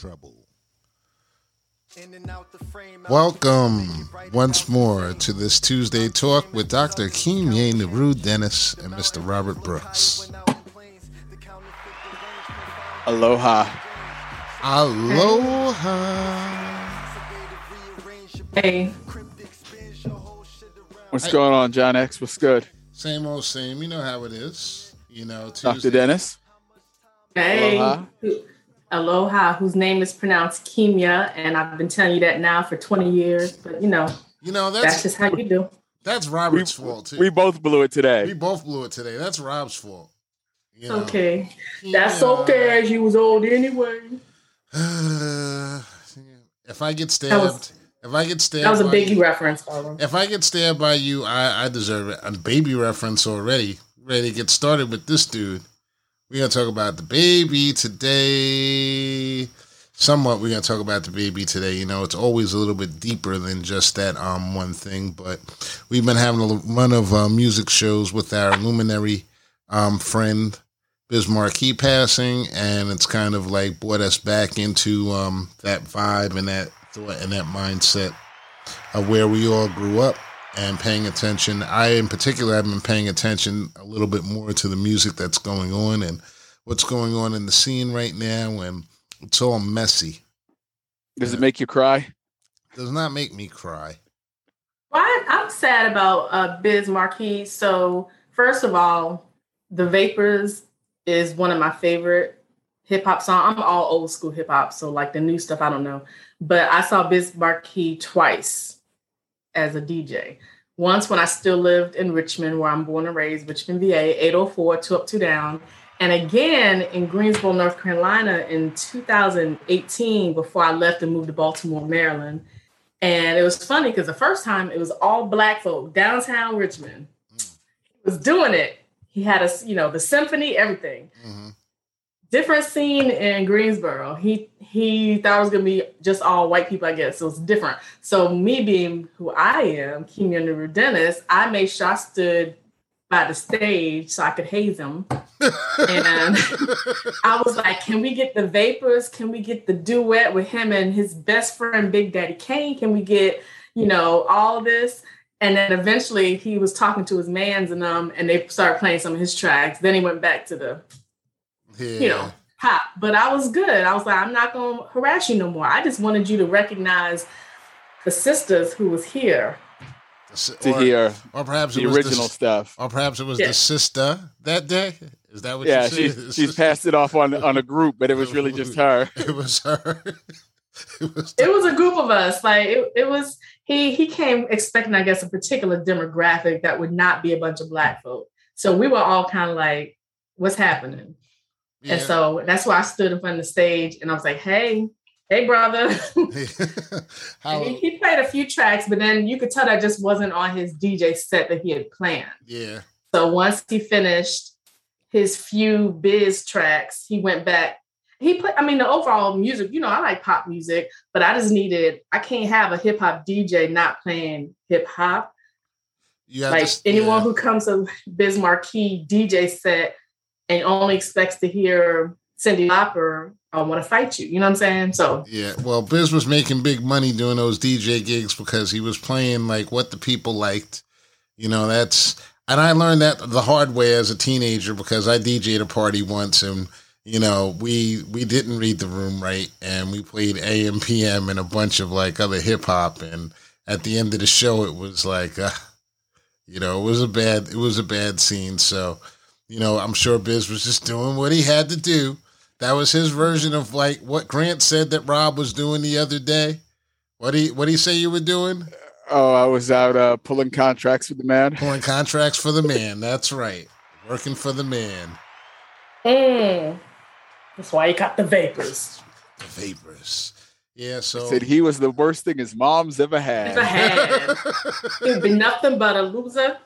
trouble. Welcome once more to this Tuesday talk with Dr. Kimye Naru Dennis and Mr. Robert Brooks. Aloha. Aloha. Hey, What's going on, John X? What's good? Same old same. You know how it is. You know, Tuesday. Dr. Dennis? hey, Aloha. Aloha, whose name is pronounced Kimia, and I've been telling you that now for 20 years, but you know, You know, that's that's just how you do. that's Robert's fault too. We both blew it today. We both blew it today. That's Rob's fault. You know, Okay, that's Yeah. okay. You was old anyway. if I get stabbed, was- if I get stabbed, That was a by biggie you- reference, Carla. If I get stabbed by you, I, I deserve it. A baby reference already. Ready to get started with this dude. We're gonna talk about DaBaby today. Somewhat, we're gonna talk about DaBaby today. You know, it's always a little bit deeper than just that um one thing. But we've been having a run of uh, music shows with our luminary um friend Biz Markie passing, and it's kind of like brought us back into um that vibe and that thought and that mindset of where we all grew up and paying attention. I, in particular, have been paying attention a little bit more to the music that's going on and what's going on in the scene right now. And it's all messy. Does it make you cry? Does not make me cry. Why I'm sad about uh, Biz Markie. So first of all, The Vapors is one of my favorite hip hop songs. I'm all old school hip hop, so like the new stuff I don't know. But I saw Biz Markie twice as a DJ. Once when I still lived in Richmond, where I'm born and raised, Richmond, VA, 804, two up, two down. And again in Greensboro, North Carolina in 2018, before I left and moved to Baltimore, Maryland. And it was funny because the first time it was all black folk, downtown Richmond. He was doing it. He had a, you know, the symphony, everything. hmm Different scene in Greensboro. He he thought it was gonna be just all white people, I guess. So it's different. So me being who I am, Kimya Nuru Dennis, I made sure I stood by the stage so I could haze him. And I was like, can we get the vapors? Can we get the duet with him and his best friend, Big Daddy Kane? Can we get, you know, all this? And then eventually he was talking to his mans and um, and they started playing some of his tracks. Then he went back to the, Yeah. you know, pop. But I was good. I was like, I'm not gonna harass you no more. I just wanted you to recognize the sisters who was here. To or, hear or perhaps the it was original the, stuff. or perhaps it was Yeah. the sister that day. Is that what Yeah, you she, said? she's passed it off on on a group, but it was really just her. It was her. it was it was a group of us. Like it, it was he he came expecting, I guess, a particular demographic that would not be a bunch of black folk. So we were all kind of like, what's happening? Yeah. And so that's why I stood in front of the stage and I was like, hey, hey, brother. How, he, he played a few tracks, but then you could tell that just wasn't on his DJ set that he had planned. yeah. So once he finished his few biz tracks, he went back. He played, I mean, the overall music, you know, I like pop music, but I just needed, I can't have a hip hop DJ not playing hip hop. Have Like to- anyone yeah. who comes to Biz Markie DJ set and only expects to hear Cyndi Lauper, I want to fight you. You know what I'm saying? So Yeah, well, Biz was making big money doing those DJ gigs because he was playing like what the people liked. You know, that's and I learned that the hard way as a teenager because I DJ'd a party once and you know we we didn't read the room right and we played AM PM and a bunch of like other hip hop and at the end of the show it was like uh, you know it was a bad it was a bad scene so you know I'm sure Biz was just doing what he had to do that was his version of like what Grant said that Rob was doing the other day. What he what he say you were doing? Oh, I was out uh, pulling contracts with the man. Pulling contracts for the man. That's right. Working for the man. mm, that's why he got the vapors. The vapors. Yeah, so he Said he was the worst thing his mom's ever had. Never had. He'd be nothing but a loser.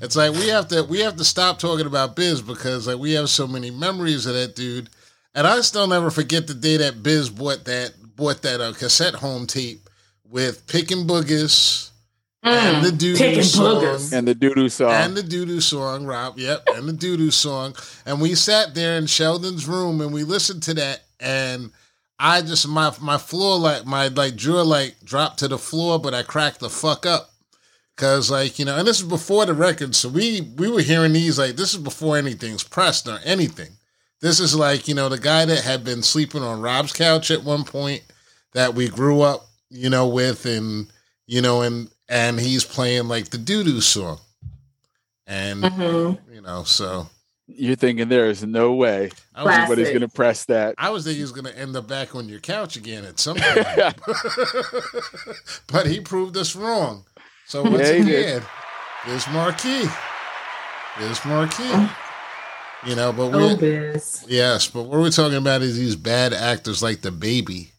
It's like we have to we have to stop talking about Biz because like we have so many memories of that dude. And I still never forget the day that Biz bought that bought that uh, cassette home tape with Pickin' Boogers and the doo Pickin' song. boogers. and the doo doo song. And the doo doo song, Rob. Yep, and the doo doo song. And we sat there in Sheldon's room and we listened to that. And I just my my floor like my like jaw like dropped to the floor, but I cracked the fuck up. Cause like, you know, and this is before the record. So we we were hearing these like this is before anything's pressed or anything. This is like, you know, the guy that had been sleeping on Rob's couch at one point that we grew up, you know, with and you know, and and he's playing like the doo doo song. And Mhm. you know, so You're thinking there is no way I was Classic. anybody's going to press that. I was thinking he was going to end up back on your couch again at some point. but he proved us wrong. So once Yeah, he did. again, there's Marquis. There's Marquis. You know, but Oh, we biz. yes, but what we're talking about is these bad actors like DaBaby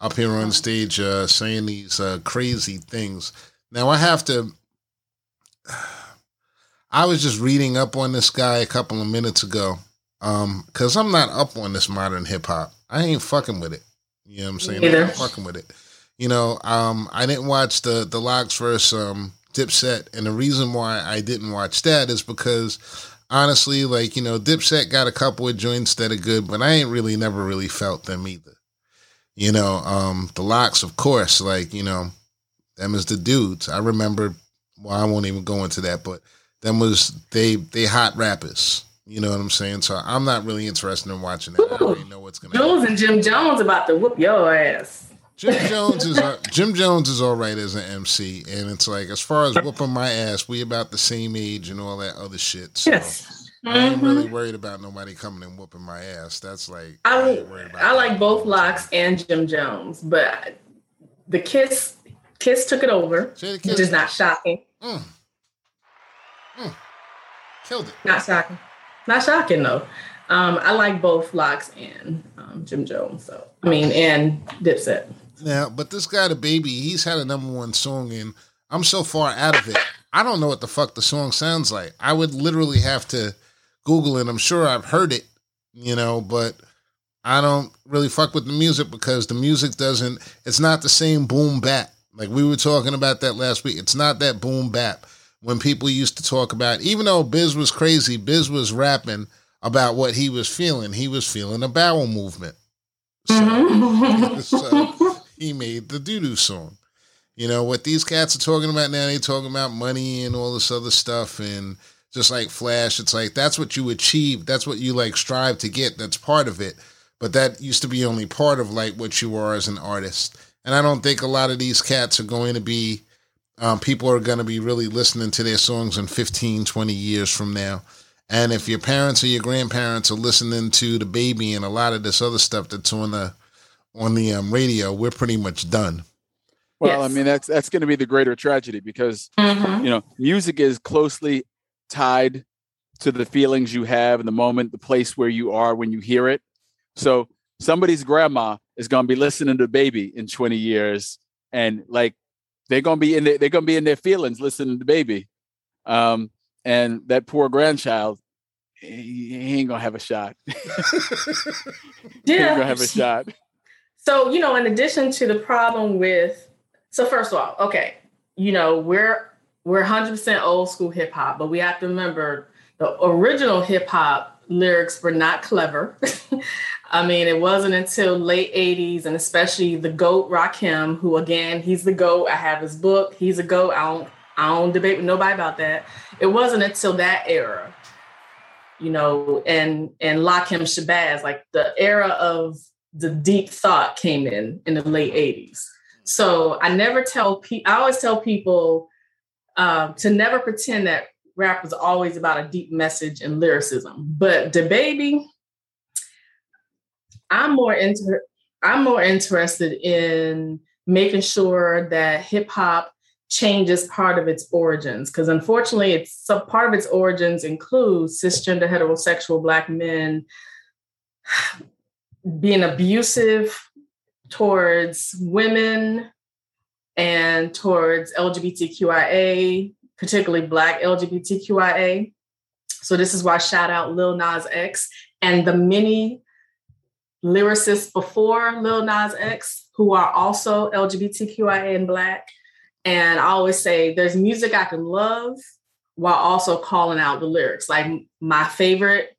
up here on stage uh, saying these uh, crazy things. Now I have to. I was just reading up on this guy a couple of minutes ago, um, because I'm not up on this modern hip hop. I ain't fucking with it. You know what I'm saying? I'm fucking with it. You know, um, I didn't watch the the LOX versus um, Dipset, and the reason why I didn't watch that is because honestly, like you know, Dipset got a couple of joints that are good, but I ain't really never really felt them either. You know, um, the LOX, of course, like you know, them is the dudes. I remember. Well, I won't even go into that, but them was they they hot rappers. You know what I'm saying? So I'm not really interested in watching that. I already know what's gonna. happen. Juelz and Jim Jones about to whoop your ass. Jim Jones is Jim Jones is all right as an MC, and it's like as far as whooping my ass, we about the same age and all that other shit. So Yes. I ain't really worried about nobody coming and whooping my ass. That's like I, ain't worried about I that. like both LOX and Jim Jones, but the Kiss Kiss took it over, Jada which is not shocking. mm. Mm. killed it. Not shocking. Not shocking though. Um, I like both LOX and um, Jim Jones. So I mean, and Dipset. Now, but this guy, DaBaby, he's had a number one song, and I'm so far out of it. I don't know what the fuck the song sounds like. I would literally have to Google it. I'm sure I've heard it, you know, but I don't really fuck with the music because the music doesn't. It's not the same boom bap. Like we were talking about that last week. It's not that boom bap when people used to talk about. Even though Biz was crazy, Biz was rapping about what he was feeling. He was feeling a bowel movement. So, Mhm. So- he made the doo doo song. You know what these cats are talking about now? They talking about money and all this other stuff, and just like Flash, it's like that's what you achieve. That's what you like strive to get. That's part of it. But that used to be only part of like what you are as an artist. And I don't think a lot of these cats are going to be. Um, people are going to be really listening to their songs in 15, 20 years from now. And if your parents or your grandparents are listening to DaBaby and a lot of this other stuff that's on the on the um, radio, we're pretty much done. Well, I mean, that's that's going to be the greater tragedy because Mhm. you know music is closely tied to the feelings you have in the moment, the place where you are when you hear it. So somebody's grandma is going to be listening to Baby in 20 years, and like they're going to be in their, they're going to be in their feelings listening to Baby, um, and that poor grandchild. He he ain't gonna have a shot. he ain't Yeah. gonna have a shot. So, you know, in addition to the problem with so first of all, okay, you know, we're we're 100% old school hip hop, but we have to remember the original hip hop lyrics were not clever. I mean, it wasn't until late 80s and especially the GOAT Rakim, who again, he's the GOAT. I have his book. He's a GOAT. I don't I don't debate with nobody about that. It wasn't until that era, you know, and and Lakim Shabazz, like the era of the deep thought came in in the late 80s. So I never tell people, I always tell people um, to never pretend that rap was always about a deep message and lyricism. But DaBaby, I'm more into I'm more interested in making sure that hip hop changes part of its origins because unfortunately it's part of its origins includes cisgender heterosexual black men being abusive towards women and towards LGBTQIA, particularly Black LGBTQIA. So this is why shout out Lil Nas X and the many lyricists before Lil Nas X who are also LGBTQIA and Black. And I always say there's music I can love while also calling out the lyrics. Like my favorite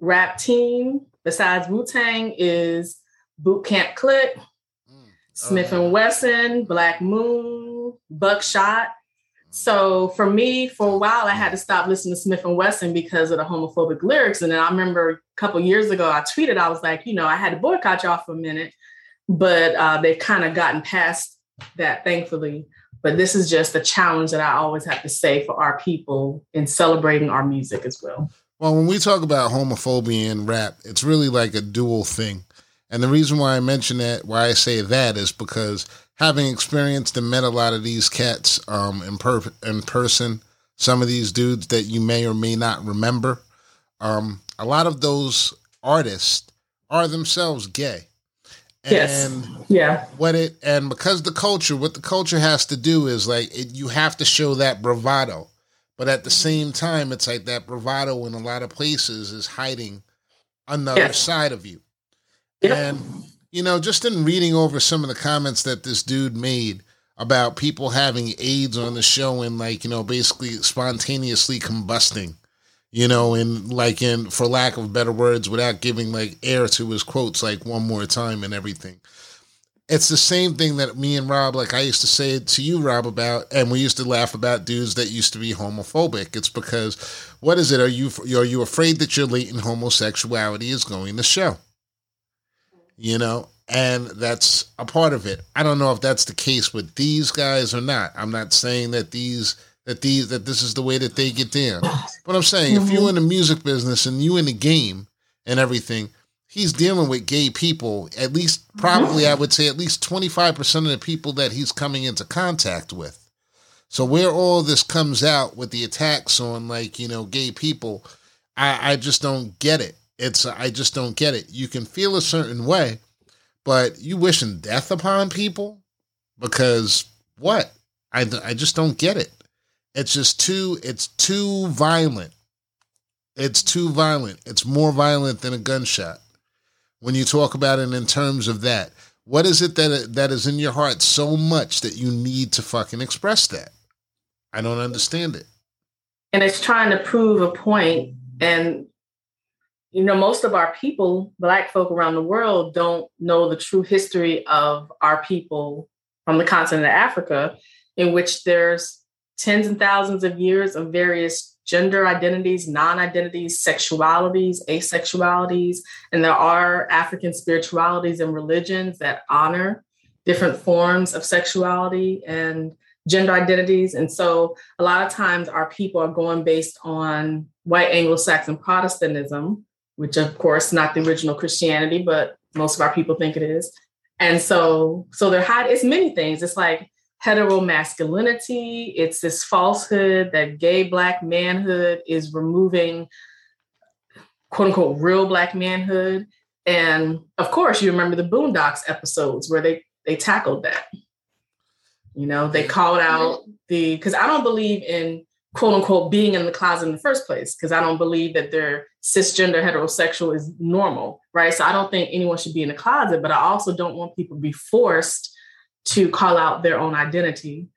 rap team besides Wu Tang is Boot Camp Clik, mm. Smif-N-Wessun, Black Moon, Buckshot. So for me, for a while, I had to stop listening to Smif-N-Wessun because of the homophobic lyrics. And then I remember a couple years ago, I tweeted, I was like, you know, I had to boycott y'all for a minute, but uh, they've kind of gotten past that, thankfully. But this is just a challenge that I always have to say for our people in celebrating our music as well. Well, when we talk about homophobia in rap, it's really like a dual thing. And the reason why I mention that, why I say that, is because having experienced and met a lot of these cats um, in, per- in person, some of these dudes that you may or may not remember, um, a lot of those artists are themselves gay. And yes. Yeah. What it and because the culture, what the culture has to do is like it, you have to show that bravado, but at the same time, it's like that bravado in a lot of places is hiding another yes. side of you. Yep. And you know, just in reading over some of the comments that this dude made about people having AIDS on the show and like you know basically spontaneously combusting you know, and like in for lack of better words, without giving like air to his quotes like one more time and everything. It's the same thing that me and Rob, like I used to say to you, Rob, about, and we used to laugh about dudes that used to be homophobic. It's because, what is it? Are you are you afraid that your latent homosexuality is going to show? You know, and that's a part of it. I don't know if that's the case with these guys or not. I'm not saying that these that these that this is the way that they get down. But I'm saying mm-hmm. if you're in the music business and you in the game and everything, he's dealing with gay people. At least probably mm-hmm. I would say at least 25% of the people that he's coming into contact with. So where all this comes out with the attacks on like, you know, gay people, I, I just don't get it. It's I just don't get it. You can feel a certain way, but you wishing death upon people because what? I, I just don't get it. It's just too it's too violent. It's too violent. It's more violent than a gunshot. When you talk about it in terms of that, what is it that that is in your heart so much that you need to fucking express that? I don't understand it. And it's trying to prove a point and you know most of our people black folk around the world don't know the true history of our people from the continent of africa in which there's tens and thousands of years of various gender identities, non identities, sexualities, asexualities. And there are African spiritualities and religions that honor different forms of sexuality and gender identities. And so a lot of times our people are going based on white Anglo Saxon Protestantism, which of course not the original Christianity, but most of our people think it is. And so, so they're hiding, it's many things. It's like heteromasculinity. It's this falsehood that gay black manhood is removing quote unquote real black manhood. And of course, you remember the Boondocks episodes where they they tackled that. You know, they called out the because I don't believe in quote unquote being in the closet in the first place because I don't believe that they're cisgender heterosexual is normal, right? So I don't think anyone should be in the closet, but I also don't want people to be forced to call out their own identity,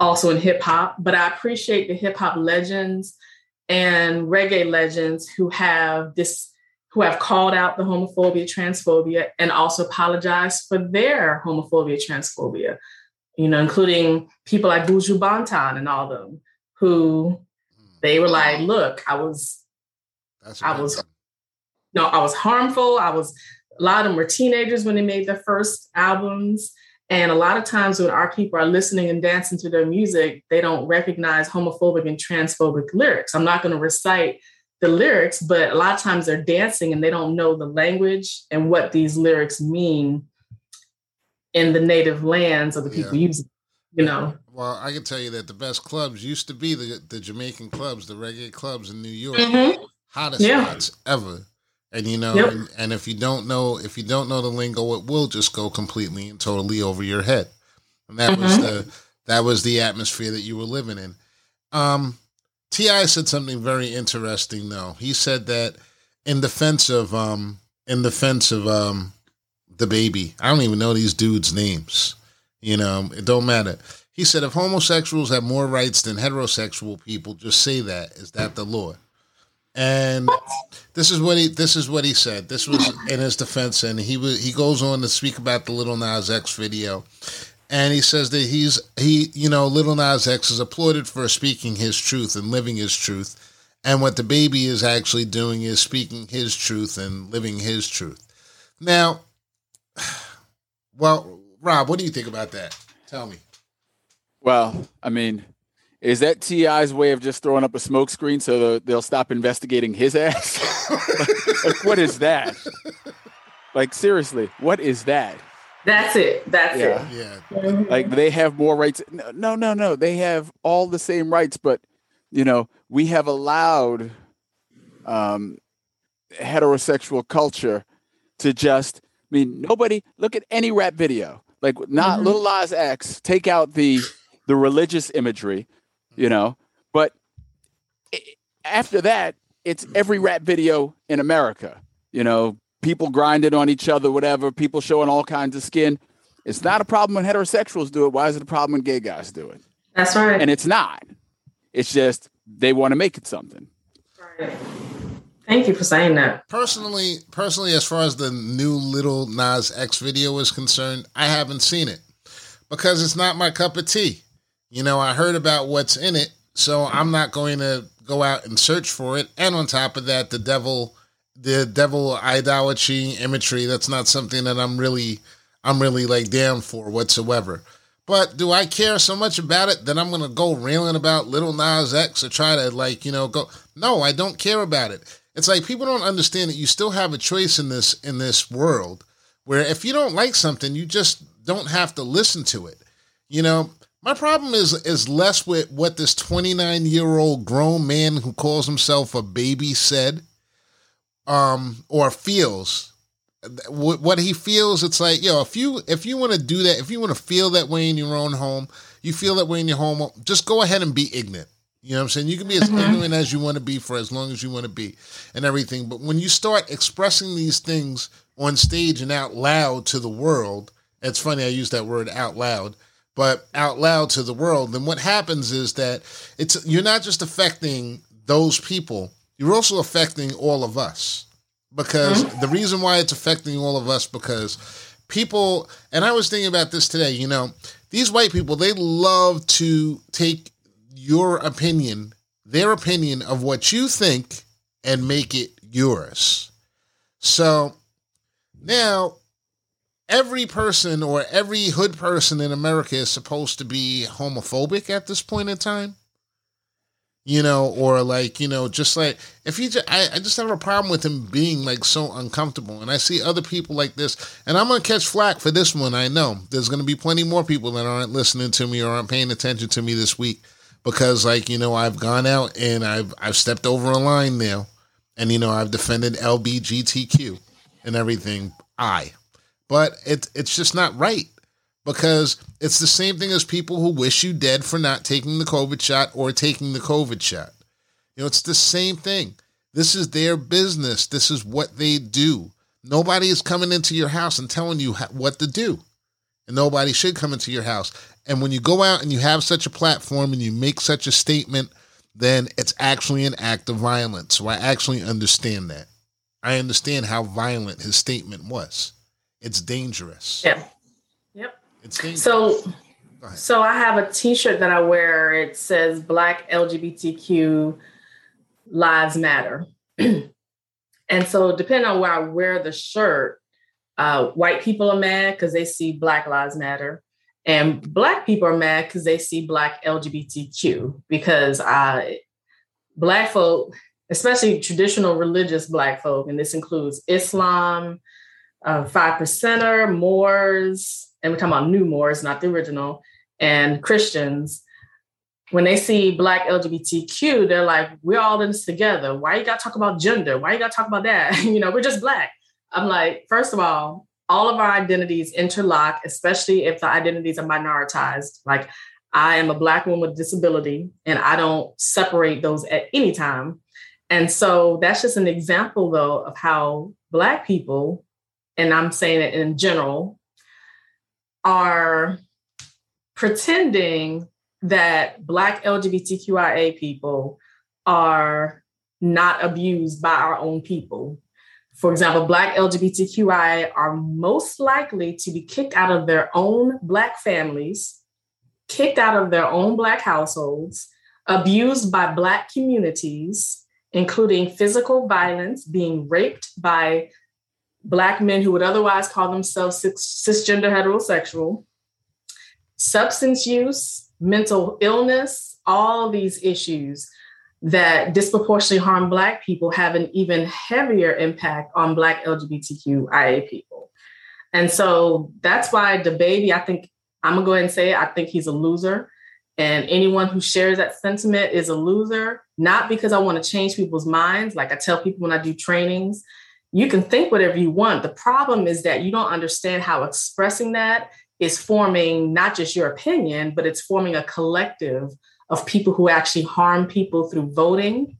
also in hip hop. But I appreciate the hip hop legends and reggae legends who have this who have called out the homophobia, transphobia, and also apologized for their homophobia, transphobia, you know, including people like Buju Banton and all of them, who hmm. they were like, look, I was, I was, no, I was harmful. I was, a lot of them were teenagers when they made their first albums. And a lot of times when our people are listening and dancing to their music, they don't recognize homophobic and transphobic lyrics. I'm not going to recite the lyrics, but a lot of times they're dancing and they don't know the language and what these lyrics mean in the native lands of the people yeah. using you know. Well, I can tell you that the best clubs used to be the the Jamaican clubs, the reggae clubs in New York, mm-hmm. hottest yeah. spots ever. And you know, yep. and, and, if you don't know, if you don't know the lingo, it will just go completely and totally over your head. And that mm-hmm. was the that was the atmosphere that you were living in. Um, T.I. said something very interesting, though. He said that in defense of um, in defense of um, DaBaby, I don't even know these dudes' names. You know, it don't matter. He said if homosexuals have more rights than heterosexual people, just say that. Is that the law? And this is what he this is what he said. This was in his defense, and he was he goes on to speak about the Little Nas X video, and he says that he's he you know Little Nas X is applauded for speaking his truth and living his truth, and what DaBaby is actually doing is speaking his truth and living his truth. Now, well, Rob, what do you think about that? Tell me. Well, I mean, is that T.I.'s way of just throwing up a smokescreen so they'll stop investigating his ass? like, like, what is that? Like, seriously, what is that? That's it. That's Yeah. it. Yeah. Like, they have more rights. No, no, no, no. They have all the same rights, but, you know, we have allowed um, heterosexual culture to just, I mean, nobody, look at any rap video. Like, not Mhm. Little Nas X, take out the the religious imagery, you know, but i- after that, it's every rap video in America. You know, people grinding on each other, whatever, people showing all kinds of skin. It's not a problem when heterosexuals do it. Why is it a problem when gay guys do it? That's right. And it's not. It's just they want to make it something. Right. Thank you for saying that. Personally, personally, as far as the new Little Nas X video is concerned, I haven't seen it because it's not my cup of tea. You know, I heard about what's in it, so I'm not going to go out and search for it. And on top of that, the devil, the devil idolatry imagery, that's not something that I'm really, I'm really like down for whatsoever. But do I care so much about it that I'm gonna go railing about Little Nas X or try to like, you know, go? No, I don't care about it. It's like people don't understand that you still have a choice in this in this world where if you don't like something, you just don't have to listen to it. You know, my problem is is less with what this 29 year old grown man who calls himself a baby said, um, or feels. What he feels, it's like yo. If you if you want to do that, if you want to feel that way in your own home, you feel that way in your home. Just go ahead and be ignorant. You know what I'm saying? You can be as Mhm. ignorant as you want to be for as long as you want to be, and everything. But when you start expressing these things on stage and out loud to the world, it's funny I use that word out loud but out loud to the world, then what happens is that it's you're not just affecting those people, you're also affecting all of us. Because mm-hmm. the reason why it's affecting all of us because people and I was thinking about this today, you know, these white people, they love to take your opinion, their opinion of what you think and make it yours. So now every person or every hood person in America is supposed to be homophobic at this point in time. You know, or like, you know, just like if you just, I, I just have a problem with him being like so uncomfortable. And I see other people like this, and I'm gonna catch flack for this one. I know there's gonna be plenty more people that aren't listening to me or aren't paying attention to me this week because, like, you know, I've gone out and I've I've stepped over a line now, and you know, I've defended LBGTQ and everything. I but it, it's just not right because it's the same thing as people who wish you dead for not taking the COVID shot or taking the COVID shot. You know, it's the same thing. This is their business. This is what they do. Nobody is coming into your house and telling you what to do. And nobody should come into your house. And when you go out and you have such a platform and you make such a statement, then it's actually an act of violence. So I actually understand that. I understand how violent his statement was. It's dangerous. Yeah. Yep. It's dangerous. So so I have a t-shirt that I wear. It says Black LGBTQ Lives Matter. and so depending on where I wear the shirt, uh, white people are mad because they see Black Lives Matter. And black people are mad because they see black LGBTQ because I black folk, especially traditional religious black folk, and this includes Islam, uh, five percenter, Moors, and we're talking about new Moors, not the original, and Christians. When they see black LGBTQ, they're like, we're all in this together. Why you gotta talk about gender? Why you gotta talk about that? you know, we're just black. I'm like, first of all, all of our identities interlock, especially if the identities are minoritized. Like I am a black woman with disability, and I don't separate those at any time. And so that's just an example, though, of how black people, and I'm saying it in general, are pretending that black LGBTQIA people are not abused by our own people. For example, Black LGBTQI are most likely to be kicked out of their own Black families, kicked out of their own Black households, abused by Black communities, including physical violence, being raped by Black men who would otherwise call themselves cisgender heterosexual, substance use, mental illness, all these issues that disproportionately harm Black people have an even heavier impact on Black LGBTQIA people. And so that's why DaBaby, I think, I'm gonna go ahead and say it, I think he's a loser. And anyone who shares that sentiment is a loser, not because I want to change people's minds. Like I tell people when I do trainings, you can think whatever you want. The problem is that you don't understand how expressing that is forming not just your opinion, but it's forming a collective of people who actually harm people through voting.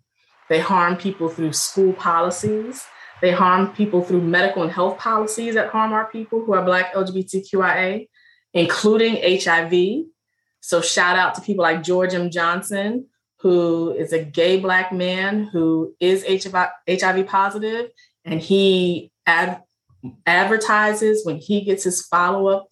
They harm people through school policies. They harm people through medical and health policies that harm our people who are Black LGBTQIA, including HIV. So, shout out to people like George M. Johnson, who is a gay Black man who is HIV positive, and he ad- advertises when he gets his follow up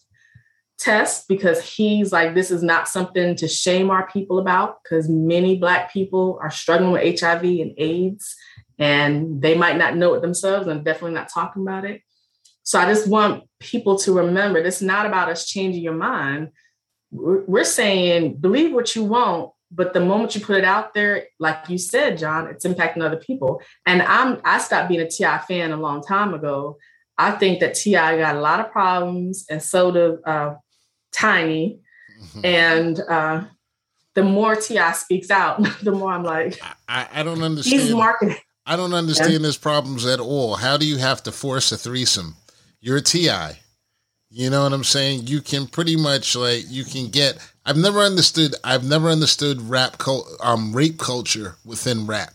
test because he's like, this is not something to shame our people about because many Black people are struggling with HIV and AIDS and they might not know it themselves and definitely not talking about it. So I just want people to remember this is not about us changing your mind. We're saying believe what you want, but the moment you put it out there, like you said, John, it's impacting other people. And I'm I stopped being a T.I. fan a long time ago. I think that T.I. got a lot of problems, and so do uh, Tiny. Mm-hmm. And uh, the more T.I. speaks out, the more I'm like, I, I don't understand. He's marketing. I don't understand yeah. his problems at all. How do you have to force a threesome? You're a T.I. You know what I'm saying? You can pretty much like you can get. I've never understood. I've never understood rap cult, um, rape culture within rap.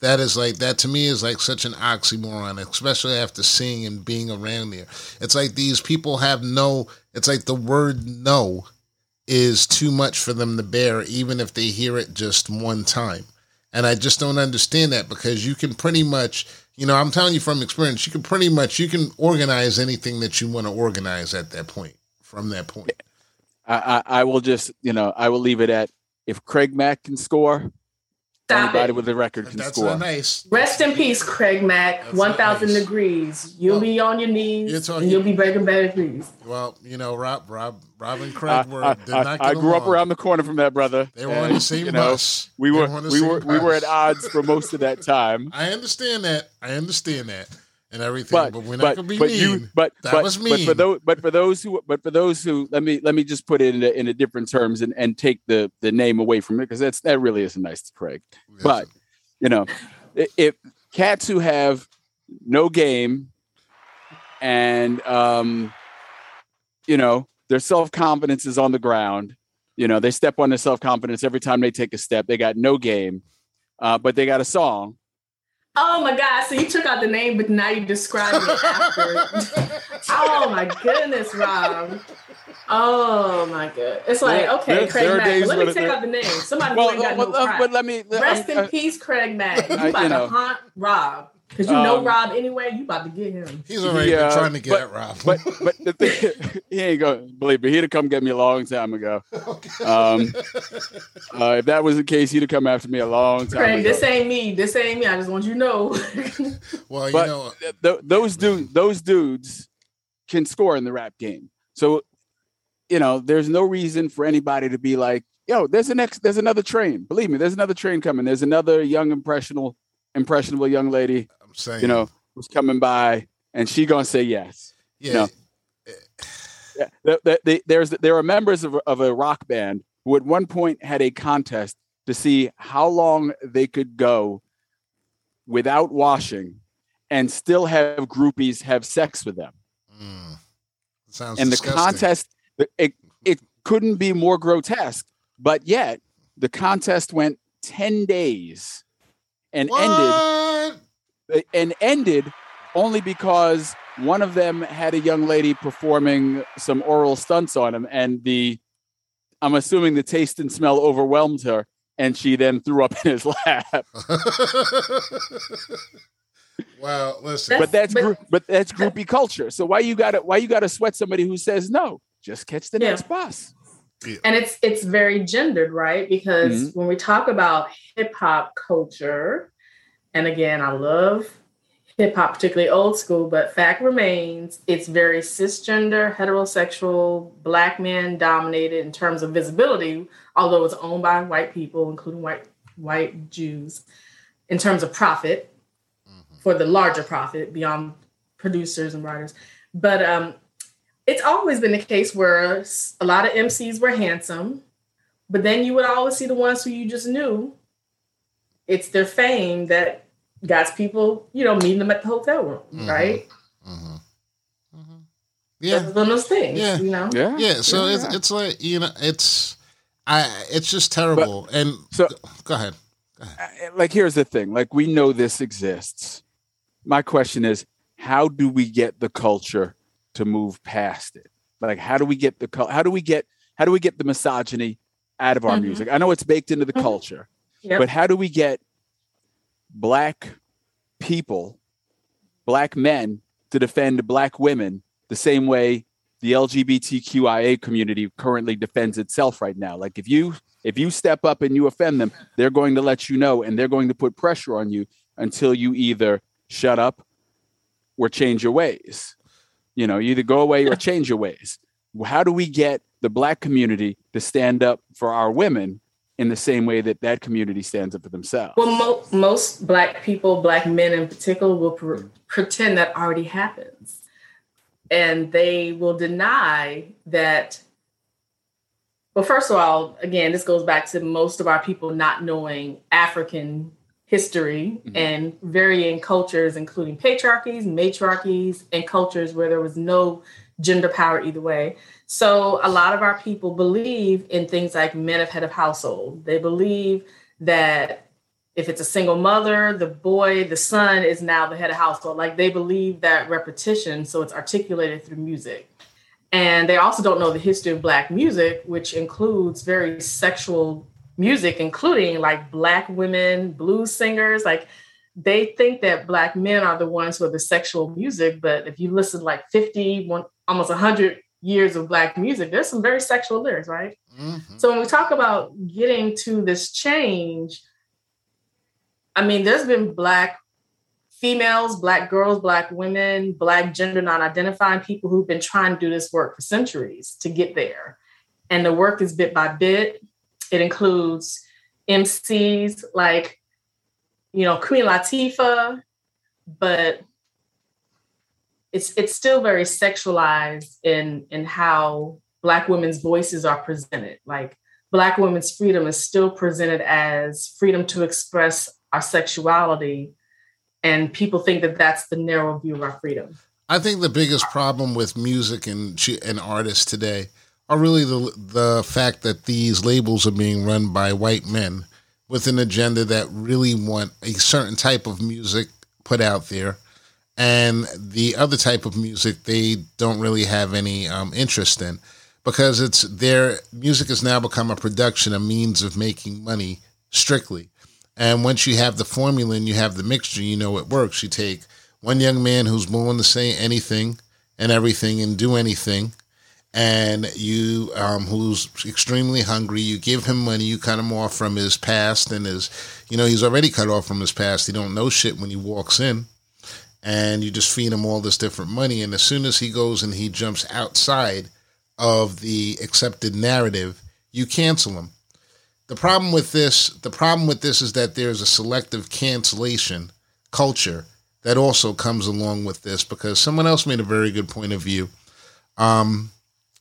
That is like that to me is like such an oxymoron, especially after seeing and being around there. It's like these people have no. It's like the word no is too much for them to bear, even if they hear it just one time. And I just don't understand that because you can pretty much you know, I'm telling you from experience, you can pretty much you can organize anything that you want to organize at that point. From that point, I, I, I will just you know I will leave it at if Craig Mack can score, Stop Anybody it. with a record can That's score. nice. Rest in peace, Craig Mack. One thousand nice. degrees. You'll well, be on your knees. You're talking, and you'll be breaking bad degrees. Well, you know, Rob, Rob, Rob and Craig were. I, I, I grew up around the corner from that brother. They were and, on the same you know, bus. We were, were we were, bus. we were at odds for most of that time. I understand that. I understand that and everything. But, but we're not gonna be but mean. You, but that but, was mean. But for those, but for those who, but for those who, let me let me just put it in a, in a different terms and, and take the the name away from it because that's that really isn't nice to Craig. Yes. But you know, if cats who have no game and um, you know their self confidence is on the ground. You know, they step on their self confidence every time they take a step. They got no game, uh, but they got a song. Oh my God! So you took out the name, but now you describe it after. oh my goodness, Rob. Oh my god! It's like okay, there, Craig there Mack. Let me take out the name. Somebody well, who ain't got well, no uh, But let me rest in peace, Craig Mack. You about you know, to haunt Rob. Because you know um, Rob anyway, you about to get him. He's already yeah, trying to get but, at Rob. but but the thing, he ain't going to believe me. He'd have come get me a long time ago. Okay. Um, uh, if that was the case, he'd have come after me a long time Craig, ago. This ain't me. This ain't me. I just want you to know. well, you but know, th- those dudes, those dudes can score in the rap game. So you know, there's no reason for anybody to be like, yo, there's an ex, there's another train. Believe me, there's another train coming. There's another young impressionable, impressionable young lady. You know, who's coming by, and she gonna say yes. Yeah. You know? yeah. The, the, the, there's there are members of, of a rock band who at one point had a contest to see how long they could go without washing and still have groupies have sex with them. Mm. Sounds and disgusting. the contest it, it couldn't be more grotesque, but yet the contest went 10 days and what? ended and ended only because one of them had a young lady performing some oral stunts on him and the I'm assuming the taste and smell overwhelmed her and she then threw up in his lap. well, listen, but that's but- but that's groupie culture. So why you got to why you got to sweat somebody who says no? Just catch the Yeah. next bus. and it's it's very gendered right because mm-hmm. when we talk about hip hop culture and again i love hip hop particularly old school but fact remains it's very cisgender heterosexual black men dominated in terms of visibility although it's owned by white people including white white jews in terms of profit for the larger profit beyond producers and writers but um it's always been the case where a lot of MCs were handsome, but then you would always see the ones who you just knew. It's their fame that got people, you know, meeting them at the hotel room, Mhm. right? Mhm. Mhm. yeah, That's one of those things, Yeah. you know. Yeah. yeah. So Yeah. it's it's like you know, it's I it's just terrible. and So go ahead. uh, like here's the thing like we know this exists my question is how do we get the culture to move past it like how do we get the cul- how do we get how do we get the misogyny out of our Mhm. music i know it's baked into the Mhm. culture Yep. but how do we get black people black men to defend black women the same way the lgbtqia community currently defends itself right now. Like if you if you step up and you offend them they're going to let you know and they're going to put pressure on you until you either shut up or change your ways. You know you either go away or change your ways. How do we get the black community to stand up for our women in the same way that that community stands up for themselves Well, mo- most black people, black men in particular, will pr- pretend that already happens, and they will deny that. Well, first of all, again, this goes back to most of our people not knowing African history Mhm. and varying cultures, including patriarchies, matriarchies, and cultures where there was no gender power either way. So a lot of our people believe in things like men of head of household. They believe that if it's a single mother, the boy, the son is now the head of household. Like they believe that repetition, so it's articulated through music. And they also don't know the history of Black music, which includes very sexual music, including like Black women, blues singers. Like they think that Black men are the ones who are the sexual music. But if you listen like 50, one, almost 100 years of Black music, there's some very sexual lyrics, right? Mhm. So when we talk about getting to this change, I mean, there's been black females, black girls, black women, black gender non-identifying people who've been trying to do this work for centuries to get there. And the work is bit by bit. It includes MCs like, you know, Queen Latifah, but it's it's still very sexualized in in how black women's voices are presented. Like black women's freedom is still presented as freedom to express our sexuality and people think that that's the narrow view of our freedom. I think the biggest problem with music and and artists today are really the the fact that these labels are being run by white men with an agenda that really want a certain type of music put out there, and the other type of music they don't really have any um, interest in because it's their music has now become a production, a means of making money strictly. And once you have the formula and you have the mixture, you know it works. You take one young man who's willing to say anything and everything and do anything, and you um, who's extremely hungry. You give him money. You cut him off from his past and his, you know, he's already cut off from his past. He don't know shit when he walks in, and you just feed him all this different money. And as soon as he goes and he jumps outside of the accepted narrative, you cancel him. The problem with this, the problem with this is that there's a selective cancellation culture that also comes along with this because someone else made a very good point of view. Um,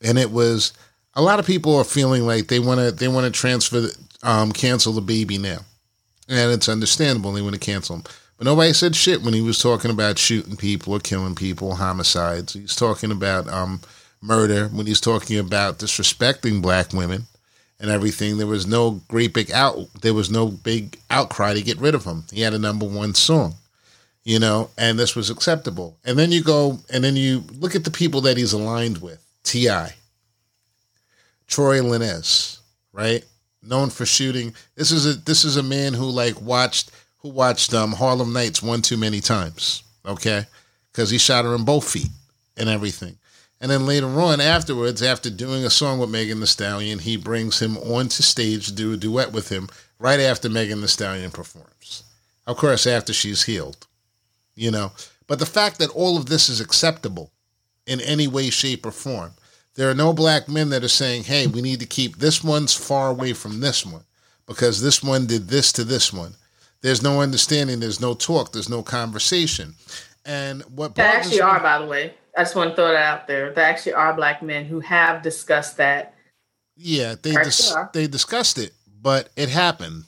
and it was a lot of people are feeling like they want to they want to transfer um, cancel DaBaby now, and it's understandable they want to cancel him. But nobody said shit when he was talking about shooting people or killing people, homicides. He's talking about um, murder when he's talking about disrespecting black women and everything. There was no great big out. There was no big outcry to get rid of him. He had a number one song, you know, and this was acceptable. And then you go and then you look at the people that he's aligned with. T.I., Tory Lanez, right? known for shooting. This is a this is a man who like watched who watched um, Harlem Nights one too many times. Okay, because he shot her in both feet and everything. And then later on, afterwards, after doing a song with Megan Thee Stallion, he brings him onto stage to do a duet with him right after Megan Thee Stallion performs. Of course, after she's healed, you know. But the fact that all of this is acceptable in any way, shape, or form, there are no black men that are saying, hey, we need to keep this one's far away from this one because this one did this to this one. There's no understanding, there's no talk, there's no conversation. And what there actually are, by the way. I just want to throw that out there. There actually are black men who have discussed that. Yeah, they dis- they discussed it, but it happened.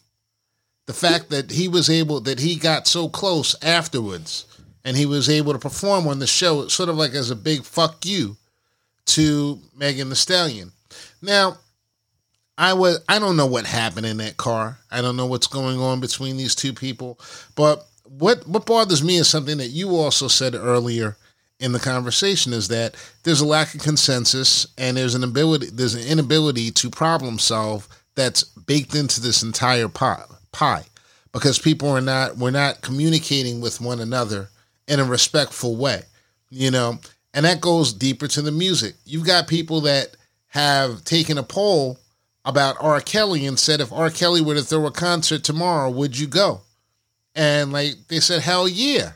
The fact that he was able that he got so close afterwards and he was able to perform on the show sort of like as a big fuck you to Megan Thee Stallion. Now, I was I don't know what happened in that car. I don't know what's going on between these two people, but what what bothers me is something that you also said earlier in the conversation is that there's a lack of consensus and there's an ability there's an inability to problem solve that's baked into this entire pie, pie. Because people are not we're not communicating with one another in a respectful way you know? And that goes deeper to the music. You've got people that have taken a poll about R. Kelly and said if R. Kelly were to throw a concert tomorrow would you go and like they said hell yeah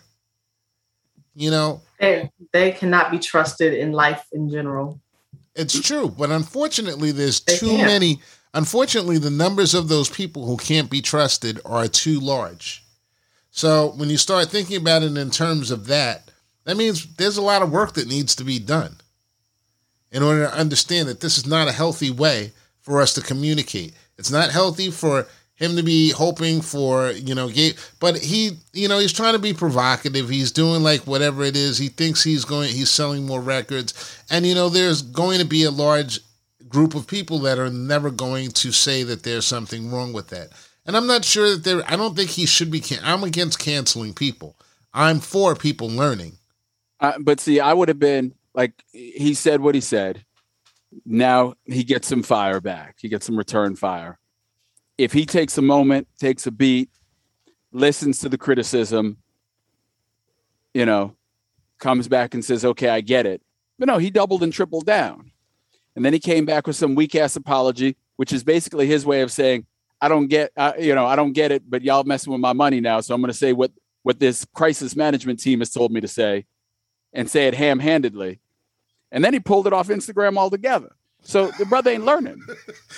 you know they, they cannot be trusted in life in general. It's true, but unfortunately, there's they too can't. many. Unfortunately, the numbers of those people who can't be trusted are too large. So when you start thinking about it in terms of that, that means there's a lot of work that needs to be done in order to understand that this is not a healthy way for us to communicate. It's not healthy for him to be hoping for, you know, gay, but he, you know, he's trying to be provocative. He's doing like whatever it is. He thinks he's going, he's selling more records. And, you know, there's going to be a large group of people that are never going to say that there's something wrong with that. And I'm not sure that there, I don't think he should be, can- I'm against canceling people. I'm for people learning. Uh, but see, I would have been like, he said what he said. Now he gets some fire back. He gets some return fire if he takes a moment, takes a beat, listens to the criticism, you know, comes back and says, okay, I get it. But no, he doubled and tripled down. And then he came back with some weak ass apology, which is basically his way of saying, I don't get, uh, you know, I don't get it, but y'all messing with my money now. So I'm going to say what, what this crisis management team has told me to say and say it ham handedly. And then he pulled it off Instagram altogether. So the brother ain't learning.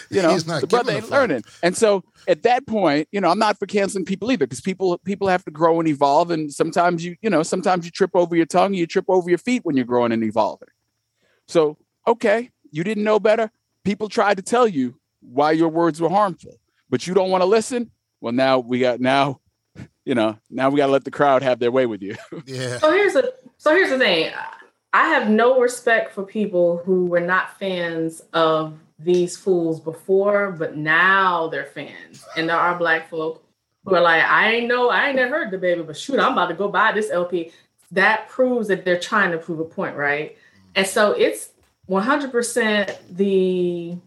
You know, the brother ain't learning. And so at that point, you know, I'm not for canceling people either because people people have to grow and evolve. And sometimes you, you know, sometimes you trip over your tongue, you trip over your feet when you're growing and evolving. So, okay, you didn't know better. People tried to tell you why your words were harmful, but you don't want to listen. Well, now we got now, you know, now we got to let the crowd have their way with you. Yeah. So here's a so here's the thing. I have no respect for people who were not fans of these fools before, but now they're fans. And there are black folk who are like, I ain't know, I ain't never heard DaBaby, but shoot, I'm about to go buy this LP. That proves that they're trying to prove a point, right? And so it's 100% the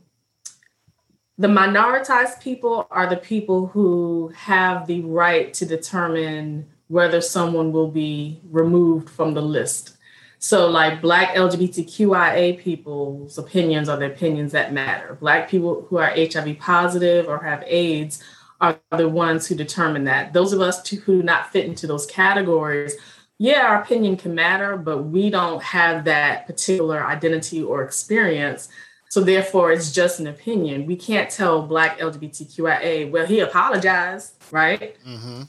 the minoritized people are the people who have the right to determine whether someone will be removed from the list so, like Black LGBTQIA people's opinions are the opinions that matter. Black people who are HIV positive or have AIDS are the ones who determine that. Those of us who do not fit into those categories, yeah, our opinion can matter, but we don't have that particular identity or experience. So, therefore, it's just an opinion. We can't tell Black LGBTQIA, well, he apologized, right? Mm-hmm.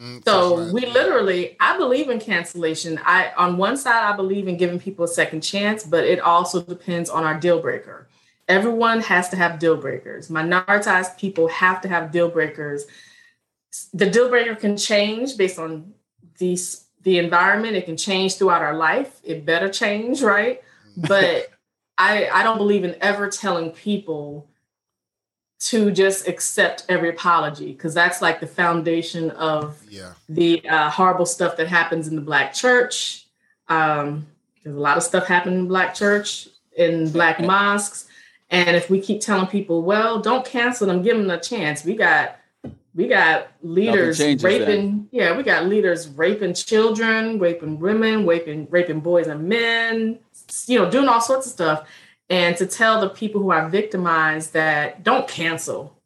Mm, so we literally, I believe in cancellation. I on one side, I believe in giving people a second chance, but it also depends on our deal breaker. Everyone has to have deal breakers. Minoritized people have to have deal breakers. The deal breaker can change based on the the environment. It can change throughout our life. It better change, right? But I I don't believe in ever telling people to just accept every apology because that's like the foundation of yeah. the uh, horrible stuff that happens in the black church um, there's a lot of stuff happening in black church in black mosques And if we keep telling people, well, don't cancel them, give them a chance. We got we got leaders raping, yeah, we got leaders raping children, raping women, raping raping boys and men, you know, doing all sorts of stuff. And to tell the people who are victimized that don't cancel,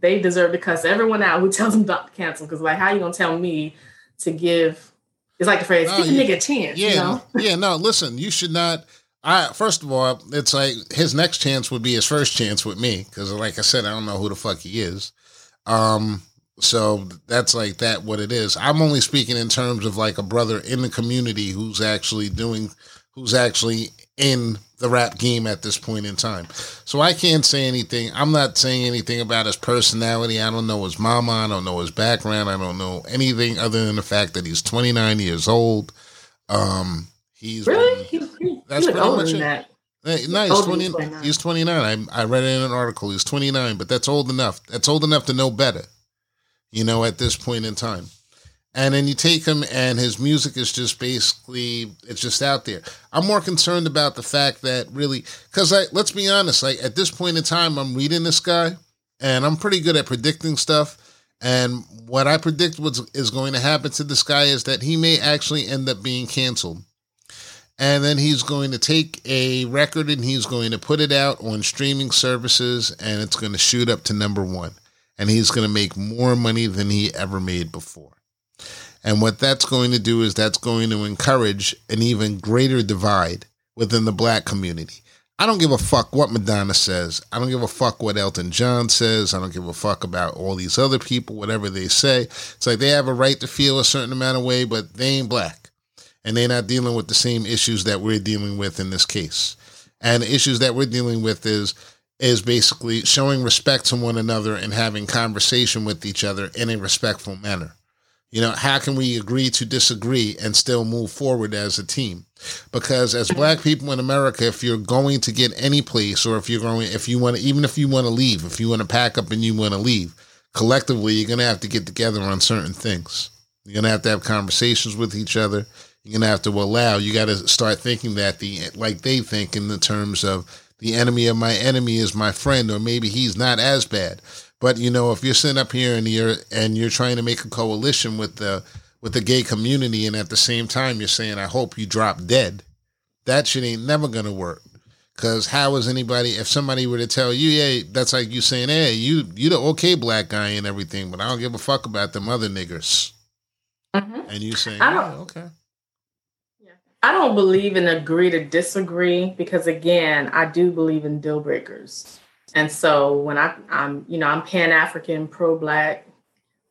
they deserve to cuss everyone out who tells them not to cancel. Because like, how are you gonna tell me to give? It's like the phrase, give a nigga a chance. Yeah, you know? yeah. No, listen, you should not. I first of all, it's like his next chance would be his first chance with me because, like I said, I don't know who the fuck he is. Um, so that's like that what it is. I'm only speaking in terms of like a brother in the community who's actually doing, who's actually in the rap game at this point in time. So I can't say anything. I'm not saying anything about his personality. I don't know his mama. I don't know his background. I don't know anything other than the fact that he's 29 years old. Um, he's really he, that's he pretty much it. That. Hey, no, he's 20, 29. He's 29. I, I read it in an article. He's 29, but that's old enough. That's old enough to know better, you know, at this point in time. And then you take him, and his music is just basically, it's just out there. I'm more concerned about the fact that really, because let's be honest, like at this point in time, I'm reading this guy, and I'm pretty good at predicting stuff. And what I predict was is going to happen to this guy is that he may actually end up being canceled and then he's going to take a record and he's going to put it out on streaming services and it's going to shoot up to number one and he's going to make more money than he ever made before and what that's going to do is that's going to encourage an even greater divide within the black community I don't give a fuck what Madonna says. I don't give a fuck what Elton John says. I don't give a fuck about all these other people, whatever they say. It's like they have a right to feel a certain amount of way, but they ain't black and they're not dealing with the same issues that we're dealing with in this case. And the issues that we're dealing with is is basically showing respect to one another and having conversation with each other in a respectful manner. You know, how can we agree to disagree and still move forward as a team? Because as black people in America, if you're going to get any place or if you're going if you want to even if you want to leave, if you want to pack up and you want to leave, collectively you're going to have to get together on certain things. You're going to have to have conversations with each other you're gonna have to allow. You got to start thinking that the like they think in the terms of the enemy of my enemy is my friend, or maybe he's not as bad. But you know, if you're sitting up here and you're and you're trying to make a coalition with the with the gay community, and at the same time you're saying, "I hope you drop dead," that shit ain't never gonna work. Cause how is anybody if somebody were to tell you, "Hey," that's like you saying, hey, you you the okay black guy and everything, but I don't give a fuck about them other niggers. Mm-hmm. And you saying, I don't, oh, okay. I don't believe in agree to disagree because again, I do believe in deal breakers. And so when I, I'm, you know, I'm Pan African, pro Black,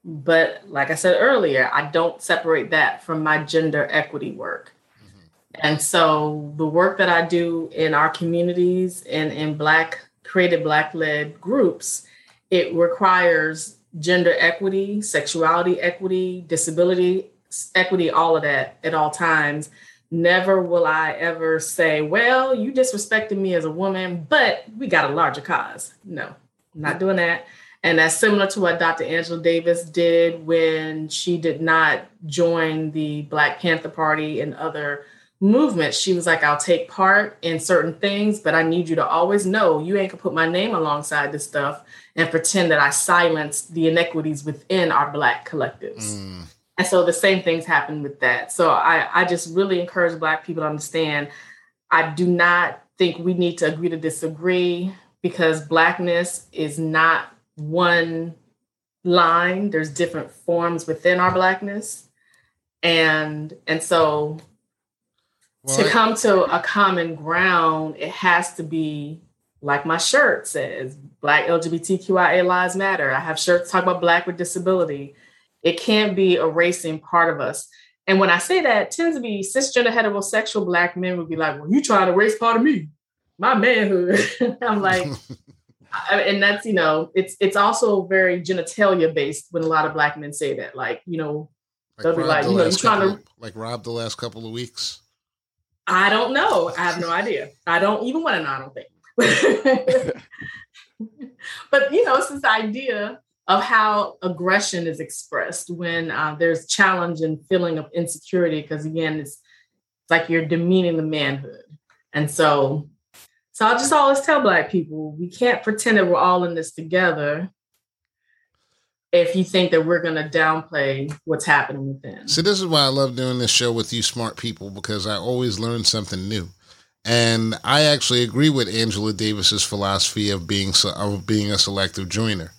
but like I said earlier, I don't separate that from my gender equity work. Mm-hmm. And so the work that I do in our communities and in Black created Black led groups, it requires gender equity, sexuality equity, disability equity, all of that at all times Never will I ever say, well, you disrespected me as a woman, but we got a larger cause. No, I'm not doing that. And that's similar to what Dr. Angela Davis did when she did not join the Black Panther Party and other movements. She was like, I'll take part in certain things, but I need you to always know you ain't gonna put my name alongside this stuff and pretend that I silenced the inequities within our Black collectives. Mm. And so the same things happen with that. So I, I just really encourage Black people to understand I do not think we need to agree to disagree because Blackness is not one line. There's different forms within our Blackness. And and so well, to come to a common ground, it has to be like my shirt says, Black LGBTQIA lives matter. I have shirts talk about Black with disability. It can't be erasing part of us. And when I say that, tends to be cisgender heterosexual black men would be like, "Well, you trying to erase part of me, my manhood." I'm like, and that's you know, it's it's also very genitalia based when a lot of black men say that. Like, you know, like they'll be like, you know, you trying to like rob the last couple of weeks. I don't know. I have no idea. I don't even want to know. I don't think. but you know, it's this idea of how aggression is expressed when uh, there's challenge and feeling of insecurity because again it's, it's like you're demeaning the manhood and so So I just always tell black people we can't pretend that we're all in this together if you think that we're going to downplay what's happening within. So this is why I love doing this show with you smart people because I always learn something new. And I actually agree with Angela Davis's philosophy of being of being a selective joiner.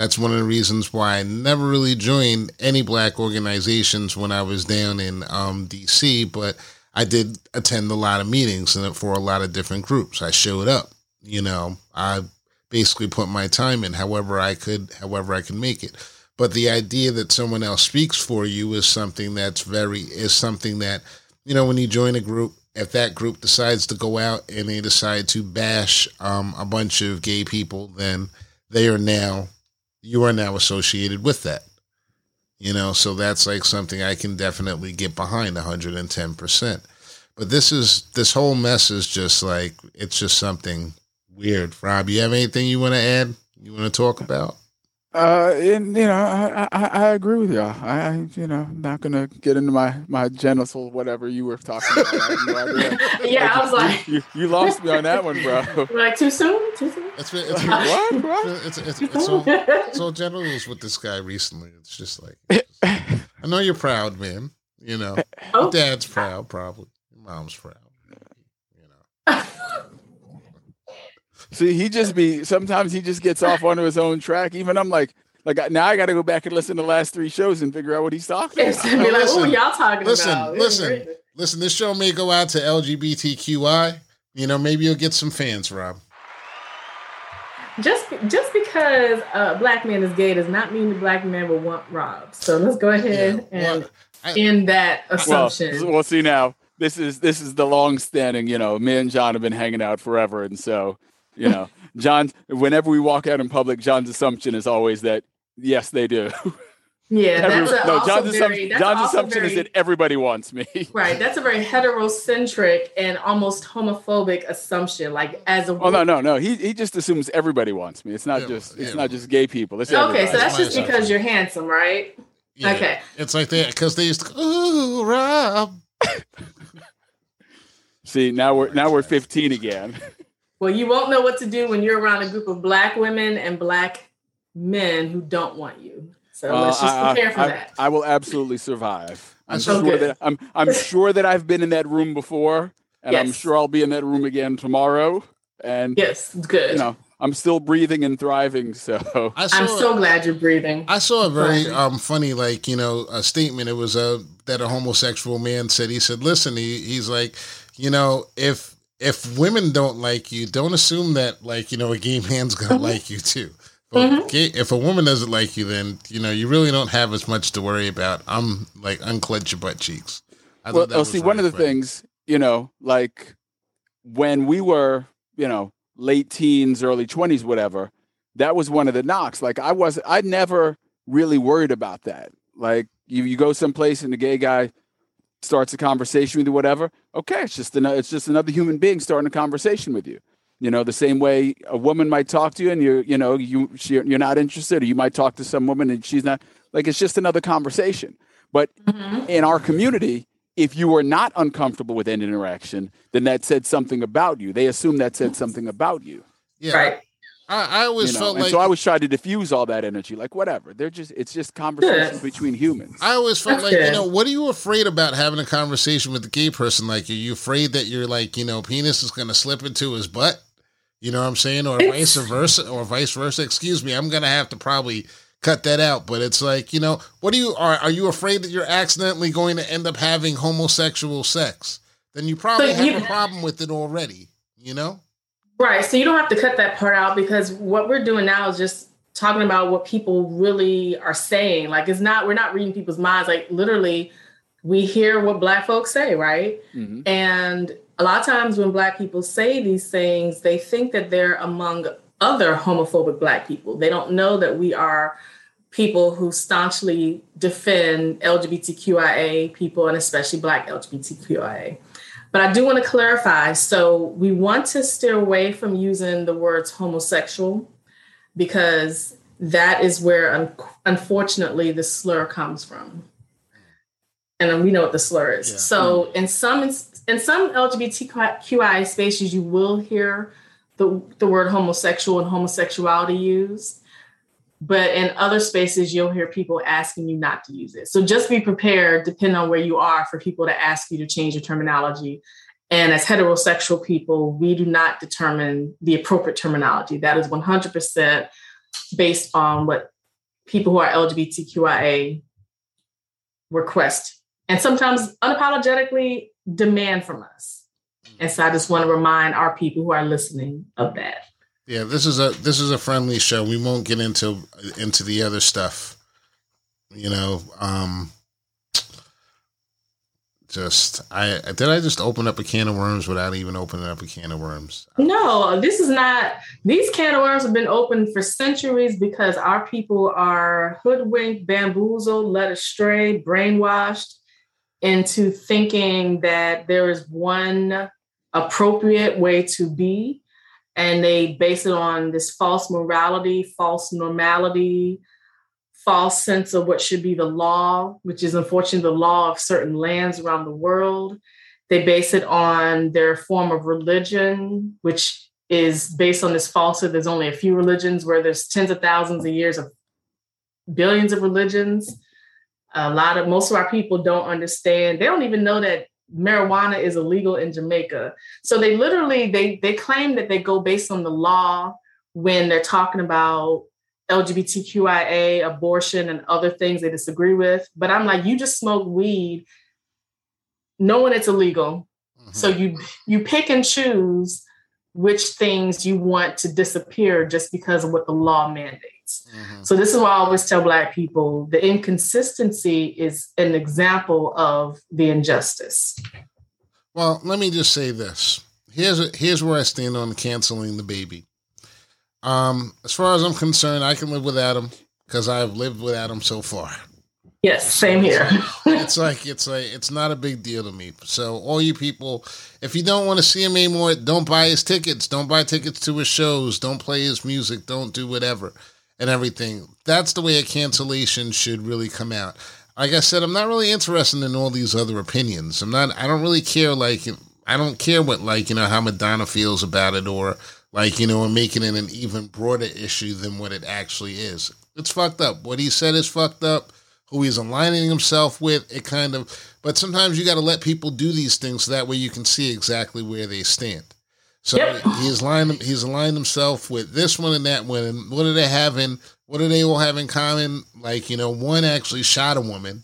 That's one of the reasons why I never really joined any black organizations when I was down in um, DC, but I did attend a lot of meetings and for a lot of different groups. I showed up, you know, I basically put my time in however I could, however I can make it. But the idea that someone else speaks for you is something that's very, is something that, you know, when you join a group, if that group decides to go out and they decide to bash um, a bunch of gay people, then they are now you are now associated with that. You know, so that's like something I can definitely get behind 110%. But this is this whole mess is just like it's just something weird. Rob, you have anything you want to add? You want to talk about? Uh, and you know, I, I, I agree with y'all. I, you know, not gonna get into my my genital whatever you were talking about. I no yeah, I was like, you, you, lost me on that one, bro. Like too soon? Too soon? It's, it's, it's, what, bro? It's, it's, it's, all, it's all genitals with this guy recently. It's just like, I know you're proud, man. You know, oh. dad's proud, probably. Your mom's proud. You know. See, he just be sometimes he just gets off onto his own track. Even I'm like, like now I got to go back and listen to the last three shows and figure out what he's talking about. Be like, listen, y'all talking listen, about? Listen, listen, This show may go out to LGBTQI. You know, maybe you'll get some fans, Rob. Just just because a black man is gay does not mean the black man will want Rob. So let's go ahead yeah, well, and I, end that assumption. Well, we'll see now. This is this is the long standing. You know, me and John have been hanging out forever, and so you know, John. Whenever we walk out in public, John's assumption is always that yes, they do. Yeah, Every, that's no. John's, very, that's John's assumption very, is that everybody wants me. Right. That's a very heterocentric and almost homophobic assumption. Like as a. Oh no no no. He he just assumes everybody wants me. It's not yeah, just it's yeah. not just gay people. It's okay. Everybody. So that's just because you're handsome, right? Yeah. Okay. It's like that because they used to. Ooh, Rob. See now we're now we're 15 again. Well, you won't know what to do when you're around a group of black women and black men who don't want you. So uh, let's just prepare I, for I, that. I will absolutely survive. I'm so sure that I'm I'm sure that I've been in that room before, and yes. I'm sure I'll be in that room again tomorrow. And yes, good. You know, I'm still breathing and thriving. So I am so glad you're breathing. I saw a very um, funny, like you know, a statement. It was a that a homosexual man said. He said, "Listen, he, he's like, you know, if if women don't like you, don't assume that like you know a gay man's gonna mm-hmm. like you too. But mm-hmm. gay, if a woman doesn't like you, then you know you really don't have as much to worry about. I'm like unclench your butt cheeks. I well, oh, see, one of the things you know, like when we were you know late teens, early twenties, whatever, that was one of the knocks. Like I was, I never really worried about that. Like you, you go someplace and the gay guy starts a conversation with you, whatever. Okay, it's just another, it's just another human being starting a conversation with you. You know, the same way a woman might talk to you, and you, you know, you she, you're not interested, or you might talk to some woman and she's not. Like it's just another conversation. But mm-hmm. in our community, if you were not uncomfortable with any interaction, then that said something about you. They assume that said something about you. Yeah. Right. I, I always you know? felt and like so I always tried to diffuse all that energy. Like whatever, they're just it's just conversations between humans. I always felt like you know what are you afraid about having a conversation with a gay person like are You afraid that you're like you know penis is going to slip into his butt? You know what I'm saying, or vice versa, or vice versa. Excuse me, I'm going to have to probably cut that out. But it's like you know, what do you are? Are you afraid that you're accidentally going to end up having homosexual sex? Then you probably have a problem with it already. You know. Right. So you don't have to cut that part out because what we're doing now is just talking about what people really are saying. Like it's not, we're not reading people's minds. Like literally, we hear what Black folks say, right? Mm-hmm. And a lot of times when Black people say these things, they think that they're among other homophobic Black people. They don't know that we are people who staunchly defend LGBTQIA people and especially Black LGBTQIA. But I do want to clarify. So we want to steer away from using the words homosexual because that is where, un- unfortunately, the slur comes from. And we know what the slur is. Yeah. So in some in some LGBTQI spaces, you will hear the, the word homosexual and homosexuality used. But in other spaces, you'll hear people asking you not to use it. So just be prepared, depending on where you are, for people to ask you to change your terminology. And as heterosexual people, we do not determine the appropriate terminology. That is 100% based on what people who are LGBTQIA request and sometimes unapologetically demand from us. And so I just want to remind our people who are listening of that. Yeah, this is a this is a friendly show. We won't get into into the other stuff. You know, um just I did I just open up a can of worms without even opening up a can of worms. No, this is not these can of worms have been open for centuries because our people are hoodwinked, bamboozled, led astray, brainwashed into thinking that there is one appropriate way to be and they base it on this false morality, false normality, false sense of what should be the law, which is unfortunately the law of certain lands around the world. They base it on their form of religion, which is based on this falsehood. There's only a few religions where there's tens of thousands of years of billions of religions. A lot of most of our people don't understand. They don't even know that marijuana is illegal in Jamaica. So they literally they they claim that they go based on the law when they're talking about LGBTQIA, abortion, and other things they disagree with. But I'm like, you just smoke weed, knowing it's illegal. Mm-hmm. So you you pick and choose which things you want to disappear just because of what the law mandates. Mm-hmm. So this is why I always tell Black people the inconsistency is an example of the injustice. Well, let me just say this. Here's here's where I stand on canceling DaBaby. Um, as far as I'm concerned, I can live without him because I've lived without him so far. Yes, same here. it's like it's like it's not a big deal to me. So all you people, if you don't want to see him anymore, don't buy his tickets. Don't buy tickets to his shows. Don't play his music. Don't do whatever and everything. That's the way a cancellation should really come out. Like I said, I'm not really interested in all these other opinions. I'm not. I don't really care. Like I don't care what like you know how Madonna feels about it or like you know making it an even broader issue than what it actually is. It's fucked up. What he said is fucked up who he's aligning himself with. It kind of, but sometimes you got to let people do these things so that way you can see exactly where they stand. So yep. he's aligned, he's aligned himself with this one and that one. And what do they have in, what do they all have in common? Like, you know, one actually shot a woman.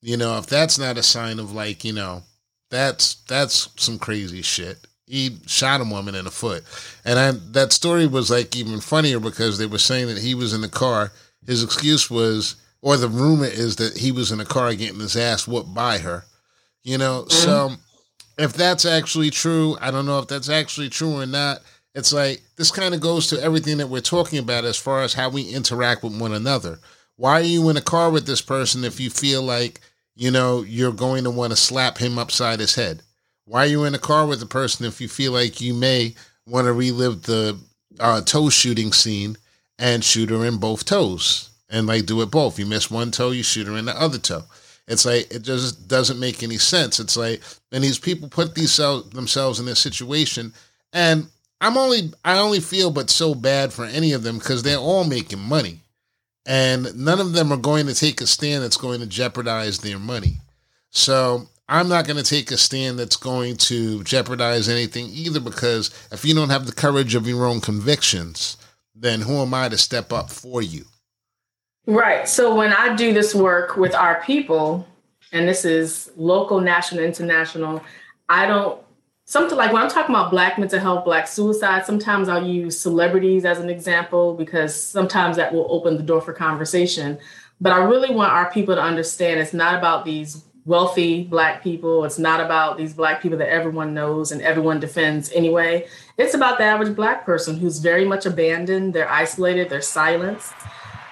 You know, if that's not a sign of like, you know, that's, that's some crazy shit. He shot a woman in the foot. And I, that story was like even funnier because they were saying that he was in the car. His excuse was, or the rumor is that he was in a car getting his ass whooped by her. You know, mm-hmm. so if that's actually true, I don't know if that's actually true or not. It's like this kind of goes to everything that we're talking about as far as how we interact with one another. Why are you in a car with this person if you feel like, you know, you're going to want to slap him upside his head? Why are you in a car with a person if you feel like you may want to relive the uh, toe shooting scene and shoot her in both toes? and like do it both. You miss one toe, you shoot her in the other toe. It's like it just doesn't make any sense. It's like and these people put these themselves in this situation, and I'm only I only feel but so bad for any of them because they're all making money, and none of them are going to take a stand that's going to jeopardize their money. So I'm not going to take a stand that's going to jeopardize anything either because if you don't have the courage of your own convictions, then who am I to step up for you? Right. So when I do this work with our people, and this is local, national, international, I don't something like when I'm talking about black mental health, black suicide, sometimes I'll use celebrities as an example because sometimes that will open the door for conversation. But I really want our people to understand it's not about these wealthy black people. It's not about these black people that everyone knows and everyone defends anyway. It's about the average black person who's very much abandoned, they're isolated, they're silenced.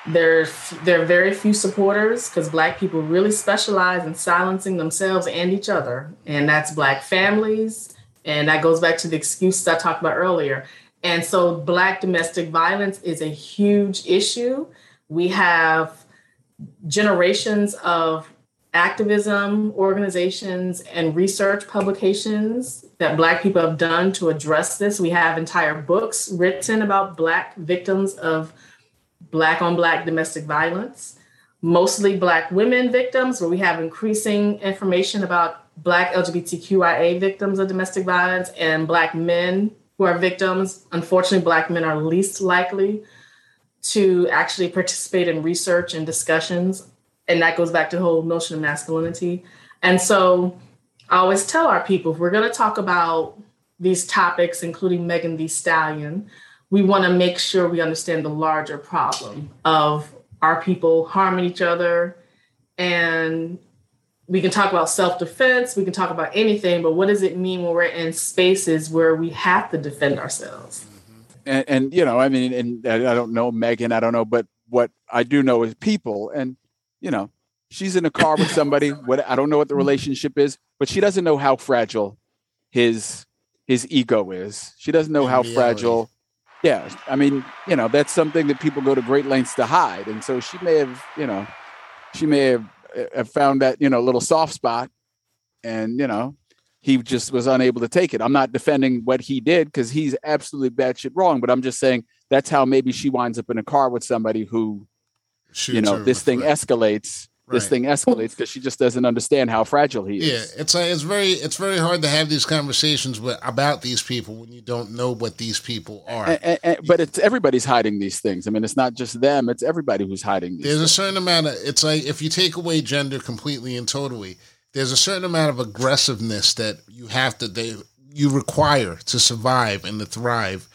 There, there are very few supporters because Black people really specialize in silencing themselves and each other. And that's Black families. And that goes back to the excuses I talked about earlier. And so, Black domestic violence is a huge issue. We have generations of activism organizations and research publications that Black people have done to address this. We have entire books written about Black victims of Black on Black domestic violence, mostly Black women victims, where we have increasing information about Black LGBTQIA victims of domestic violence and Black men who are victims. Unfortunately, Black men are least likely to actually participate in research and discussions and that goes back to the whole notion of masculinity. And so I always tell our people if we're going to talk about these topics, including Megan Thee Stallion, we want to make sure we understand the larger problem of our people harming each other. And we can talk about self defense, we can talk about anything, but what does it mean when we're in spaces where we have to defend ourselves? Mm-hmm. And, and you know, I mean, and I don't know Megan, I don't know, but what I do know is people. And you know, she's in a car with somebody. What I don't know what the mm-hmm. relationship is, but she doesn't know how fragile his his ego is. She doesn't know how fragile. Yeah, I mean, you know, that's something that people go to great lengths to hide, and so she may have, you know, she may have, uh, have found that you know little soft spot, and you know, he just was unable to take it. I'm not defending what he did because he's absolutely batshit wrong, but I'm just saying that's how maybe she winds up in a car with somebody who you know this thing escalates right. this thing escalates because she just doesn't understand how fragile he is yeah it's like it's very it's very hard to have these conversations with about these people when you don't know what these people are and, and, and, but it's everybody's hiding these things i mean it's not just them it's everybody who's hiding there's things. a certain amount of it's like if you take away gender completely and totally there's a certain amount of aggressiveness that you have to they you require to survive and to thrive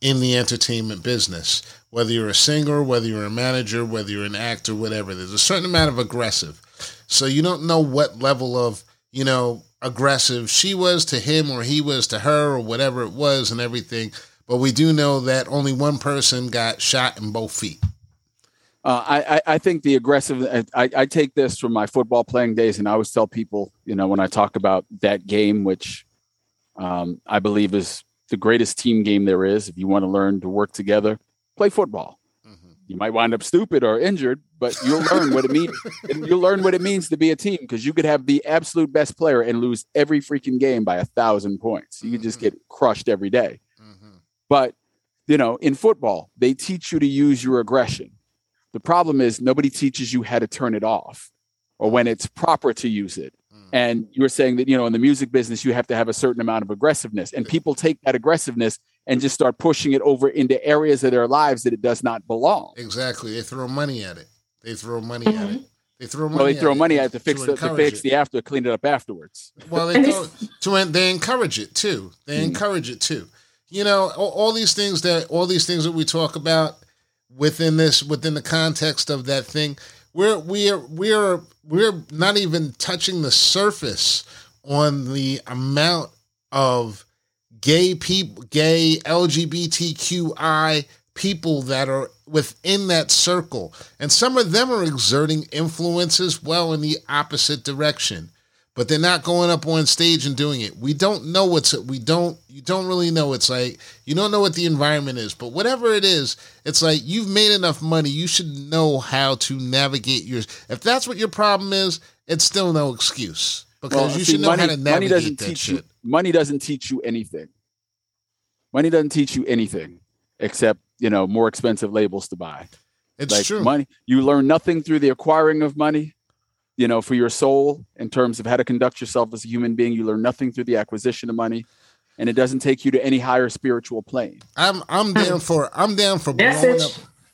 in the entertainment business whether you're a singer, whether you're a manager, whether you're an actor, whatever. There's a certain amount of aggressive. So you don't know what level of, you know, aggressive she was to him or he was to her or whatever it was and everything. But we do know that only one person got shot in both feet. Uh, I, I think the aggressive. I, I take this from my football playing days, and I always tell people, you know, when I talk about that game, which um, I believe is the greatest team game there is. If you want to learn to work together, play football. Mm-hmm. You might wind up stupid or injured, but you'll learn what it means. you'll learn what it means to be a team because you could have the absolute best player and lose every freaking game by a thousand points. You could just mm-hmm. get crushed every day. Mm-hmm. But you know, in football, they teach you to use your aggression. The problem is nobody teaches you how to turn it off or when it's proper to use it. Mm. And you were saying that, you know, in the music business, you have to have a certain amount of aggressiveness. And people take that aggressiveness and just start pushing it over into areas of their lives that it does not belong. Exactly. They throw money at it. They throw money mm-hmm. at it. They throw money. Well, they throw money at it to fix to, the, to fix it. the after, clean it up afterwards. Well, they throw, to they encourage it too. They mm-hmm. encourage it too. You know, all, all these things that all these things that we talk about within this within the context of that thing, we're we're we're we're not even touching the surface on the amount of gay people, gay LGBTQI people that are within that circle. And some of them are exerting influence as well in the opposite direction. But they're not going up on stage and doing it. We don't know what's we don't you don't really know. It's like you don't know what the environment is. But whatever it is, it's like you've made enough money. You should know how to navigate yours. If that's what your problem is, it's still no excuse because well, you see, should know money, how to navigate money doesn't that teach shit. You, money doesn't teach you anything. Money doesn't teach you anything except you know more expensive labels to buy. It's like true. Money you learn nothing through the acquiring of money. You know, for your soul in terms of how to conduct yourself as a human being, you learn nothing through the acquisition of money and it doesn't take you to any higher spiritual plane. I'm I'm down hmm. for I'm down for blowing up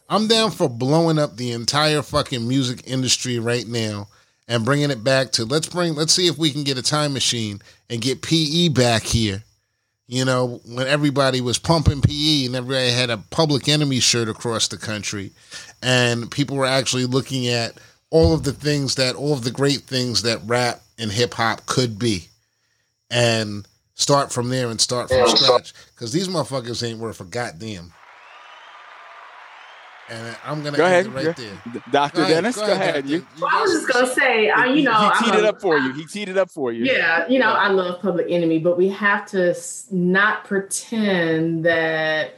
I'm down for blowing up the entire fucking music industry right now and bringing it back to let's bring let's see if we can get a time machine and get PE back here. You know, when everybody was pumping PE and everybody had a public enemy shirt across the country and people were actually looking at all of the things that all of the great things that rap and hip hop could be. And start from there and start from scratch. Because these motherfuckers ain't worth a goddamn. And I'm gonna go ahead, right there. Doctor Dennis. Go, go ahead. ahead. You, well, I was just gonna say, I, you know, he teed it up for you. He teed it up for you. Yeah, you know, I love Public Enemy, but we have to not pretend that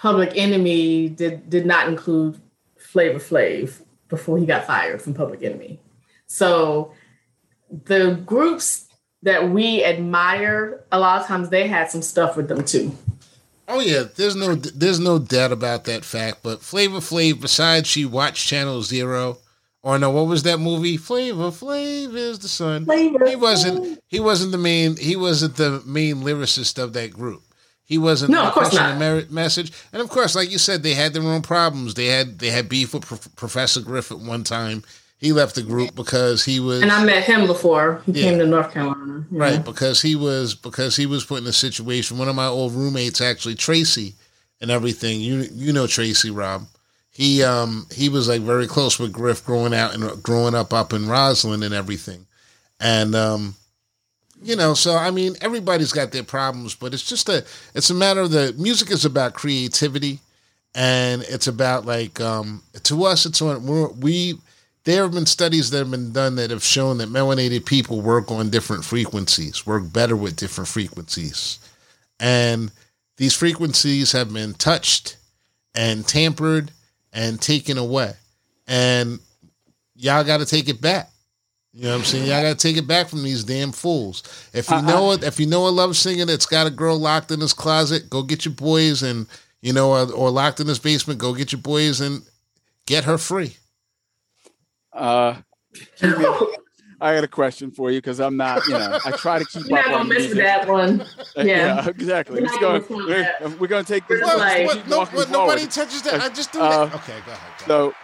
Public Enemy did did not include Flavor Flav before he got fired from Public Enemy. So the groups that we admire, a lot of times they had some stuff with them too. Oh yeah, there's no there's no doubt about that fact. But Flavor Flav, besides she watched Channel Zero, or no, what was that movie? Flavor Flav is the son. Flavor he wasn't he wasn't the main he wasn't the main lyricist of that group. He wasn't No, of course not. the merit message. And of course, like you said, they had their own problems. They had they had beef with Prof- Professor Griffith one time. He left the group because he was And I met him before he Yeah. came to North Carolina. Right, because he was because he was put in a situation. One of my old roommates, actually Tracy, and everything. You you know Tracy, Rob. He um he was like very close with Griff growing out and growing up up in Roslyn and everything, and um you know so I mean everybody's got their problems, but it's just a it's a matter of the music is about creativity, and it's about like um to us it's on we're, we there have been studies that have been done that have shown that melanated people work on different frequencies, work better with different frequencies. And these frequencies have been touched and tampered and taken away. And y'all got to take it back. You know what I'm saying? Y'all got to take it back from these damn fools. If you uh, know uh. it, if you know a love singer that's got a girl locked in his closet, go get your boys and you know, or, or locked in his basement, go get your boys and get her free. Uh, I got a question for you because I'm not, you know, I try to keep You're up not gonna miss music. with that one. Uh, Yeah. exactly. We're Let's not go. gonna We're, we're going to take this. What- let's what- no, walking what, nobody touches that. I just do Uh, that. Okay, go ahead. Go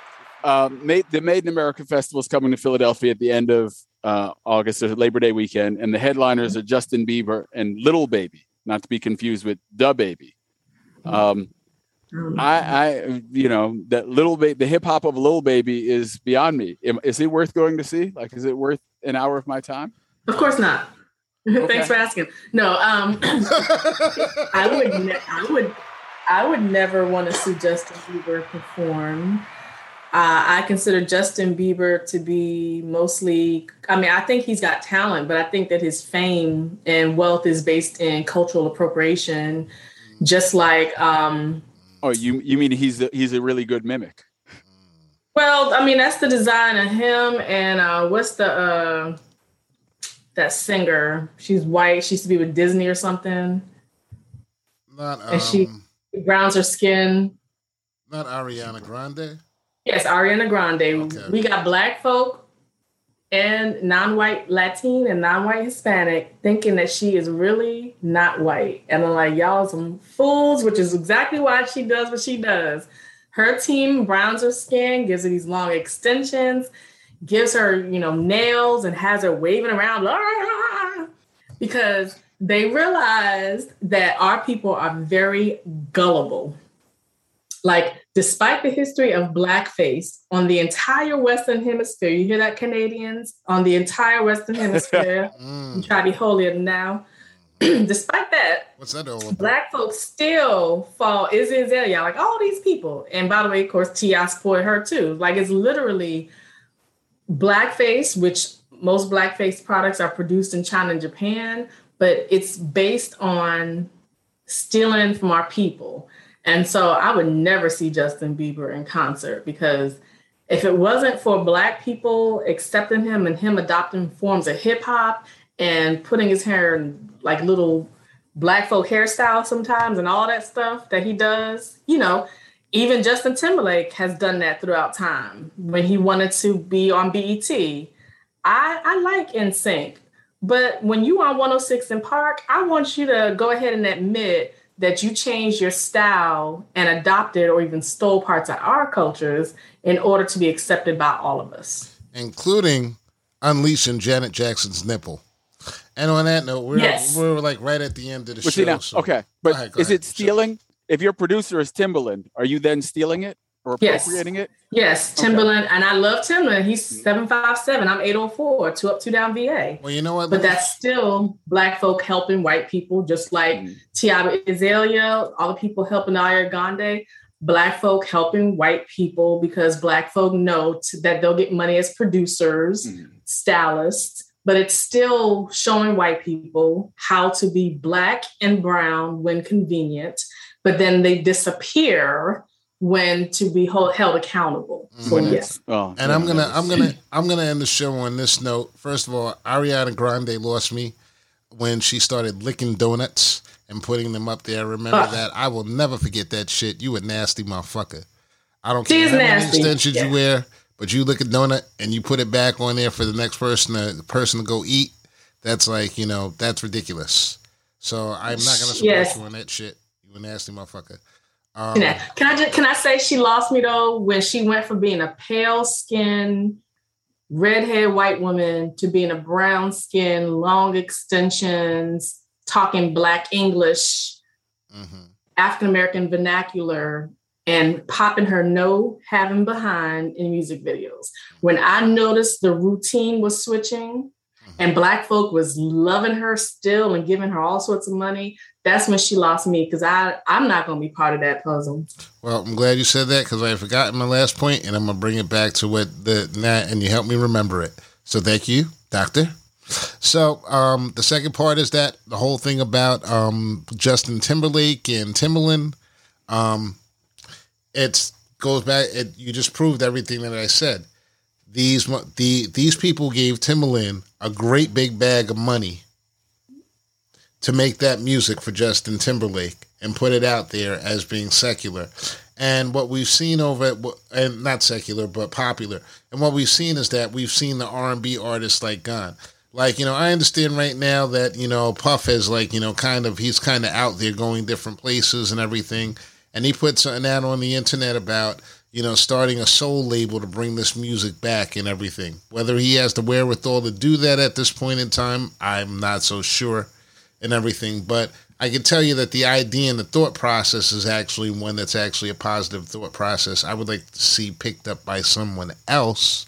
So, um, Made, the Made in America Festival is coming to Philadelphia at the end of uh, August, or Labor Day weekend, and the headliners are Justin Bieber and Lil Baby, not to be confused with DaBaby. Um, Um, I, I, you know, that Lil Baby, the hip hop of a Lil Baby is beyond me. Is it worth going to see? Like, is it worth an hour of my time? Of course not. Okay. Thanks for asking. No, um, I would, ne- I would, I would never want to see Justin Bieber perform. Uh, I consider Justin Bieber to be mostly. I mean, I think he's got talent, but I think that his fame and wealth is based in cultural appropriation, just like. Um, Oh, you you mean he's a, he's a really good mimic? well, I mean, that's the design of him and uh, what's the uh, that singer? She's white. She used to be with Disney or something. not um, And she- browns her skin. not Ariana Grande. Yes, Ariana Grande. Okay. We got black folk and non-white Latin and non-white Hispanic thinking that she is really not white. And I'm like, y'all some fools, which is exactly why she does what she does. Her team browns her skin, gives her these long extensions, gives her, you know, nails and has her waving around because they realized that our people are very gullible. Like, despite the history of blackface on the entire Western Hemisphere, you hear that, Canadians? On the entire Western Hemisphere, you Mm, try to be holier than now. despite that, what's that all about? black folks still fall Iggy Azalea, like all these people. And by the way, of course, T.I. spoiled her too. Like it's literally blackface, which most blackface products are produced in China and Japan, but it's based on stealing from our people. And so I would never see Justin Bieber in concert because if it wasn't for black people accepting him and him adopting forms of hip hop and putting his hair in like little black folk hairstyles sometimes and all that stuff that he does, you know, even Justin Timberlake has done that throughout time when he wanted to be on BET. I, I like NSYNC, but when you on 106 & Park, I want you to go ahead and admit that you changed your style and adopted or even stole parts of our cultures in order to be accepted by all of us. including unleashing Janet Jackson's nipple. And on that note, we're Yes. we're like right at the end of the But show. see now, so- okay, but ahead, is ahead. it stealing? If your producer is Timbaland, are you then stealing it or Yes. it? Yes, Okay. Timbaland, and I love Timbaland. He's 757, I'm 804, two up, two down VA. Well, you know what? But me- that's still black folk helping white people, just like Mm. Tiago Azalea, all the people helping Aya Gande, black folk helping white people because black folk know t- that they'll get money as producers, Mm. stylists, but it's still showing white people how to be black and brown when convenient, but then they disappear when to be hold, held accountable. So Mhm. yes, Oh, And yeah, I'm gonna, I'm gonna, I'm gonna end the show on this note. First of all, Ariana Grande lost me when she started licking donuts and putting them up there. Remember Ugh. that? I will never forget that shit. You a nasty motherfucker. I don't She's care how many extensions Yeah. you wear, but you lick a donut and you put it back on there for the next person, to, the person to go eat. That's like, you know, that's ridiculous. So I'm not gonna support Yes. you on that shit. You a nasty motherfucker. Um, Can I, can I just can I say she lost me though when she went from being a pale skinned redhead white woman to being a brown skin, long extensions, talking black English, mhm. African American vernacular, and popping her no having behind in music videos. When I noticed the routine was switching and black folk was loving her still and giving her all sorts of money, that's when she lost me because I I'm not gonna be part of that puzzle. Well, I'm glad you said that because I had forgotten my last point, and I'm gonna bring it back to what the that, and you helped me remember it. So thank you, Doctor. So um, the second part is that the whole thing about um, Justin Timberlake and Timbaland. Um, it goes back. It, you just proved everything that I said. These the these people gave Timbaland a great big bag of money to make that music for Justin Timberlake and put it out there as being secular. And what we've seen over and not secular, but popular. And what we've seen is that we've seen the R&B artists like gone. Like, you know, I understand right now that, you know, Puff is like, you know, kind of, he's kind of out there going different places and everything. And he put something out on the internet about, you know, starting a soul label to bring this music back and everything. Whether he has the wherewithal to do that at this point in time, I'm not so sure and everything. But I can tell you that the idea and the thought process is actually one that's actually a positive thought process. I would like to see picked up by someone else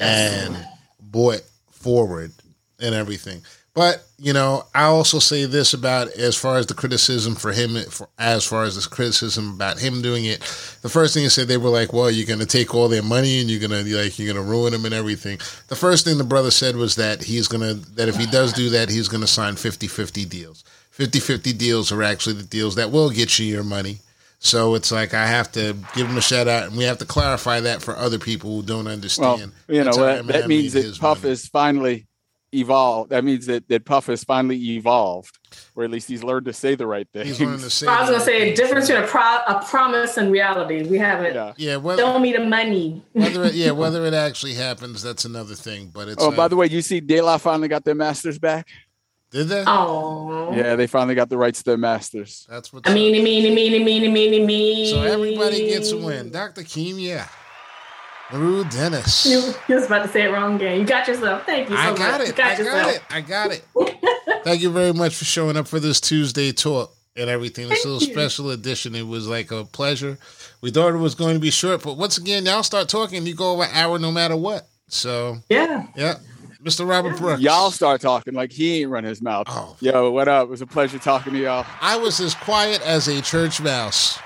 and brought forward and everything. But you know, I also say this about as far as the criticism for him, for, as far as this criticism about him doing it. The first thing he said, they were like, "Well, you're going to take all their money and you're going to like you're going to ruin them and everything." The first thing the brother said was that he's going to that if he does do that, he's going to sign 50-50 deals. 50-50 deals are actually the deals that will get you your money. So it's like I have to give him a shout out, and we have to clarify that for other people who don't understand. Well, you know that, that means that Puff money. is finally evolved. That means that that Puff has finally evolved, or at least he's learned to say the right thing. He's learning to say. I was gonna say a difference between a, pro- a promise and reality. We haven't. yeah. Yeah, whether, Show me the money. whether it, yeah, whether it actually happens, that's another thing. But it's Oh, uh, by the way, you see, De La finally got their masters back. did they? Oh. Yeah, they finally got the rights to their masters. That's what. I mean, meanie, meanie, meanie, meanie, meanie. So everybody gets a win. Dr. Keem, yeah. Rue Dennis. You, you was about to say it wrong again. You got yourself. Thank you so I much. got You it. got I got it. I got it. Thank you very much for showing up for this Tuesday talk and everything. This Thank little you. special edition. It was like a pleasure. We thought it was going to be short, but once again, y'all start talking, you go over an hour no matter what. So, Yeah. yeah. Mr. Robert Brooks. Y'all start talking like he ain't run his mouth. Oh. Yo, what up? It was a pleasure talking to y'all. I was as quiet as a church mouse.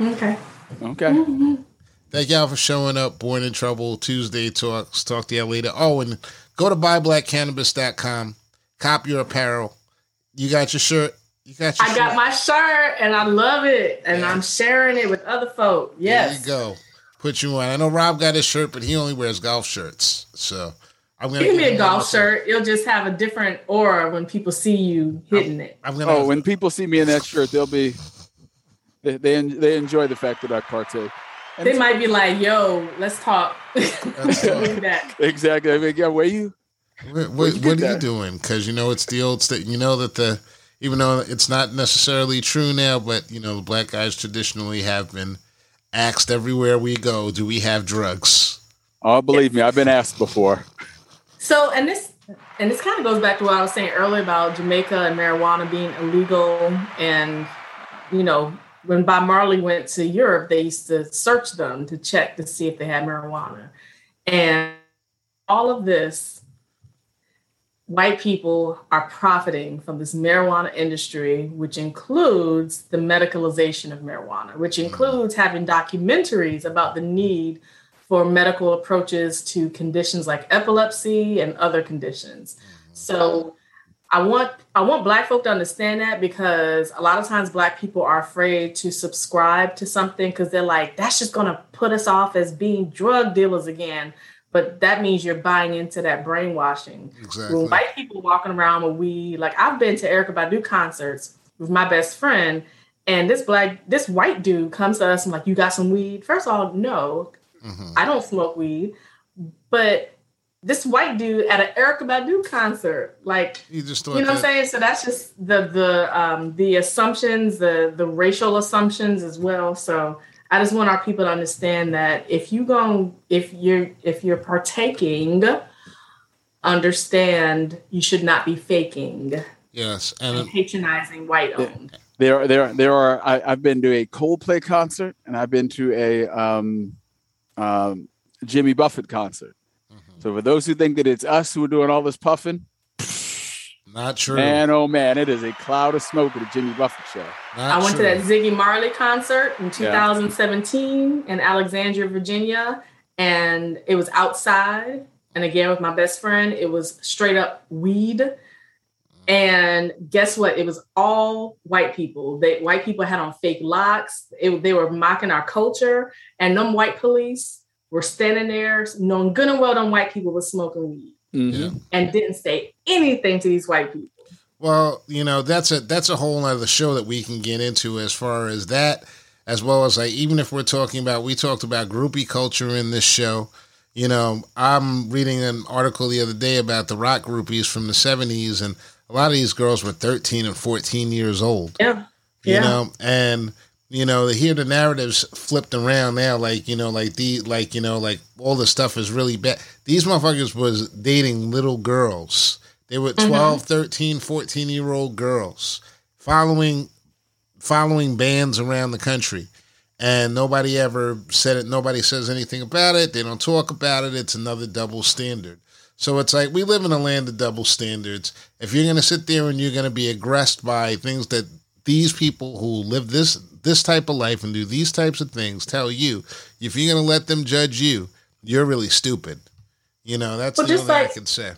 Okay. Okay. Mm-hmm. Thank y'all for showing up. Born in Trouble Tuesday talks. Talk to y'all later. Oh, and go to buyblackcannabis.com. Cop your apparel. You got your shirt. You got your I shirt. got my shirt and I love it. And Yeah. I'm sharing it with other folk. Yes. There you go. Put you on. I know Rob got his shirt, but he only wears golf shirts. So I'm gonna Give me a golf one. shirt. It'll just have a different aura when people see you hitting it. I'm gonna. Oh, when people see me in that shirt, they'll be they they, they enjoy the fact that I partake. And They might be like, yo, let's talk. Let's talk. Do that. exactly. I mean, yeah, where you? What, what, you what get are you doing? Because you know it's the old state. You know that the even though it's not necessarily true now, but you know the black guys traditionally have been asked everywhere we go, "Do we have drugs?" Oh, believe me, I've been asked before. So, and this and this kind of goes back to what I was saying earlier about Jamaica and marijuana being illegal. And you know, when Bob Marley went to Europe, they used to search them to check to see if they had marijuana. And all of this, white people are profiting from this marijuana industry, which includes the medicalization of marijuana, which mm-hmm. includes having documentaries about the need for medical approaches to conditions like epilepsy and other conditions. Mm-hmm. So I want I want black folk to understand that because a lot of times black people are afraid to subscribe to something because they're like, that's just gonna put us off as being drug dealers again. But that means you're buying into that brainwashing. Exactly. When white people walking around with weed, like I've been to Erykah Badu concerts with my best friend, and this black, this white dude comes to us and like, you got some weed? First of all, no, Mhm. I don't smoke weed. But this white dude at an Erykah Badu concert, like You just you know what I'm saying? So that's just the the um the assumptions, the the racial assumptions as well. So I just want our people to understand that if you go if you're if you're partaking, understand you should not be faking Yes, and and patronizing white owned. There, there, there are. I, I've been to a Coldplay concert, and I've been to a um, um, Jimmy Buffett concert. So for those who think that it's us who are doing all this puffing, not true. man, oh man, it is a cloud of smoke at the Jimmy Buffett show. Not I went to that Ziggy Marley concert in Yeah. 2017 in Alexandria, Virginia, and it was outside. And again, with my best friend, it was straight up weed. And guess what? It was all white people. They white people had on fake locks. It- they were mocking our culture, and them white police were standing there, knowing good and well them white people was smoking weed, Mhm. And didn't say anything to these white people. Well, you know, that's a that's a whole other show that we can get into as far as that, as well as like even if we're talking about we talked about groupie culture in this show. You know, I'm reading an article the other day about the rock groupies from the '70s, and a lot of these girls were 13 and 14 years old. Yeah, You Yeah. know, and you know, hear the narratives flipped around now, like you know, like the like you know, like all the stuff is really bad. These motherfuckers was dating little girls. They were mm-hmm. 12, 13, 14 year old girls following following bands around the country. And nobody ever said it. Nobody says anything about it. They don't talk about it. It's another double standard. So it's like we live in a land of double standards. If you're going to sit there and you're going to be aggressed by things that these people who live this this type of life and do these types of things tell you, if you're going to let them judge you, you're really stupid. You know, that's Well, the only thing I can say. Go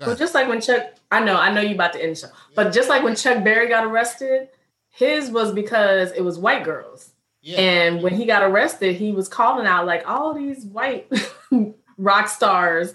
Well, ahead. just like when Chuck, I know, I know you about to end the show, but just like when Chuck Berry got arrested, his was because it was white girls. Yeah. And when he got arrested, he was calling out like all these white rock stars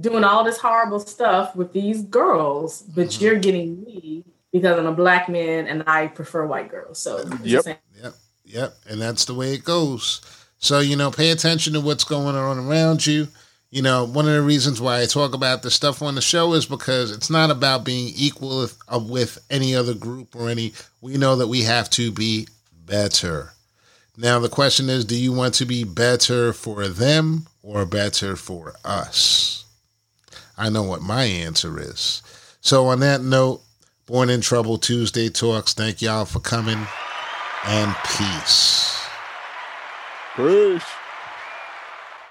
doing all this horrible stuff with these girls, but Mhm. you're getting me because I'm a black man and I prefer white girls. So Yep. Yep, yep, and that's the way it goes. So you know, pay attention to what's going on around you. You know, one of the reasons why I talk about this stuff on the show is because it's not about being equal with, uh, with any other group or any. We know that we have to be better. Now the question is, do you want to be better for them or better for us? I know what my answer is. So on that note, Born in Trouble Tuesday Talks. Thank y'all for coming and peace. Peace.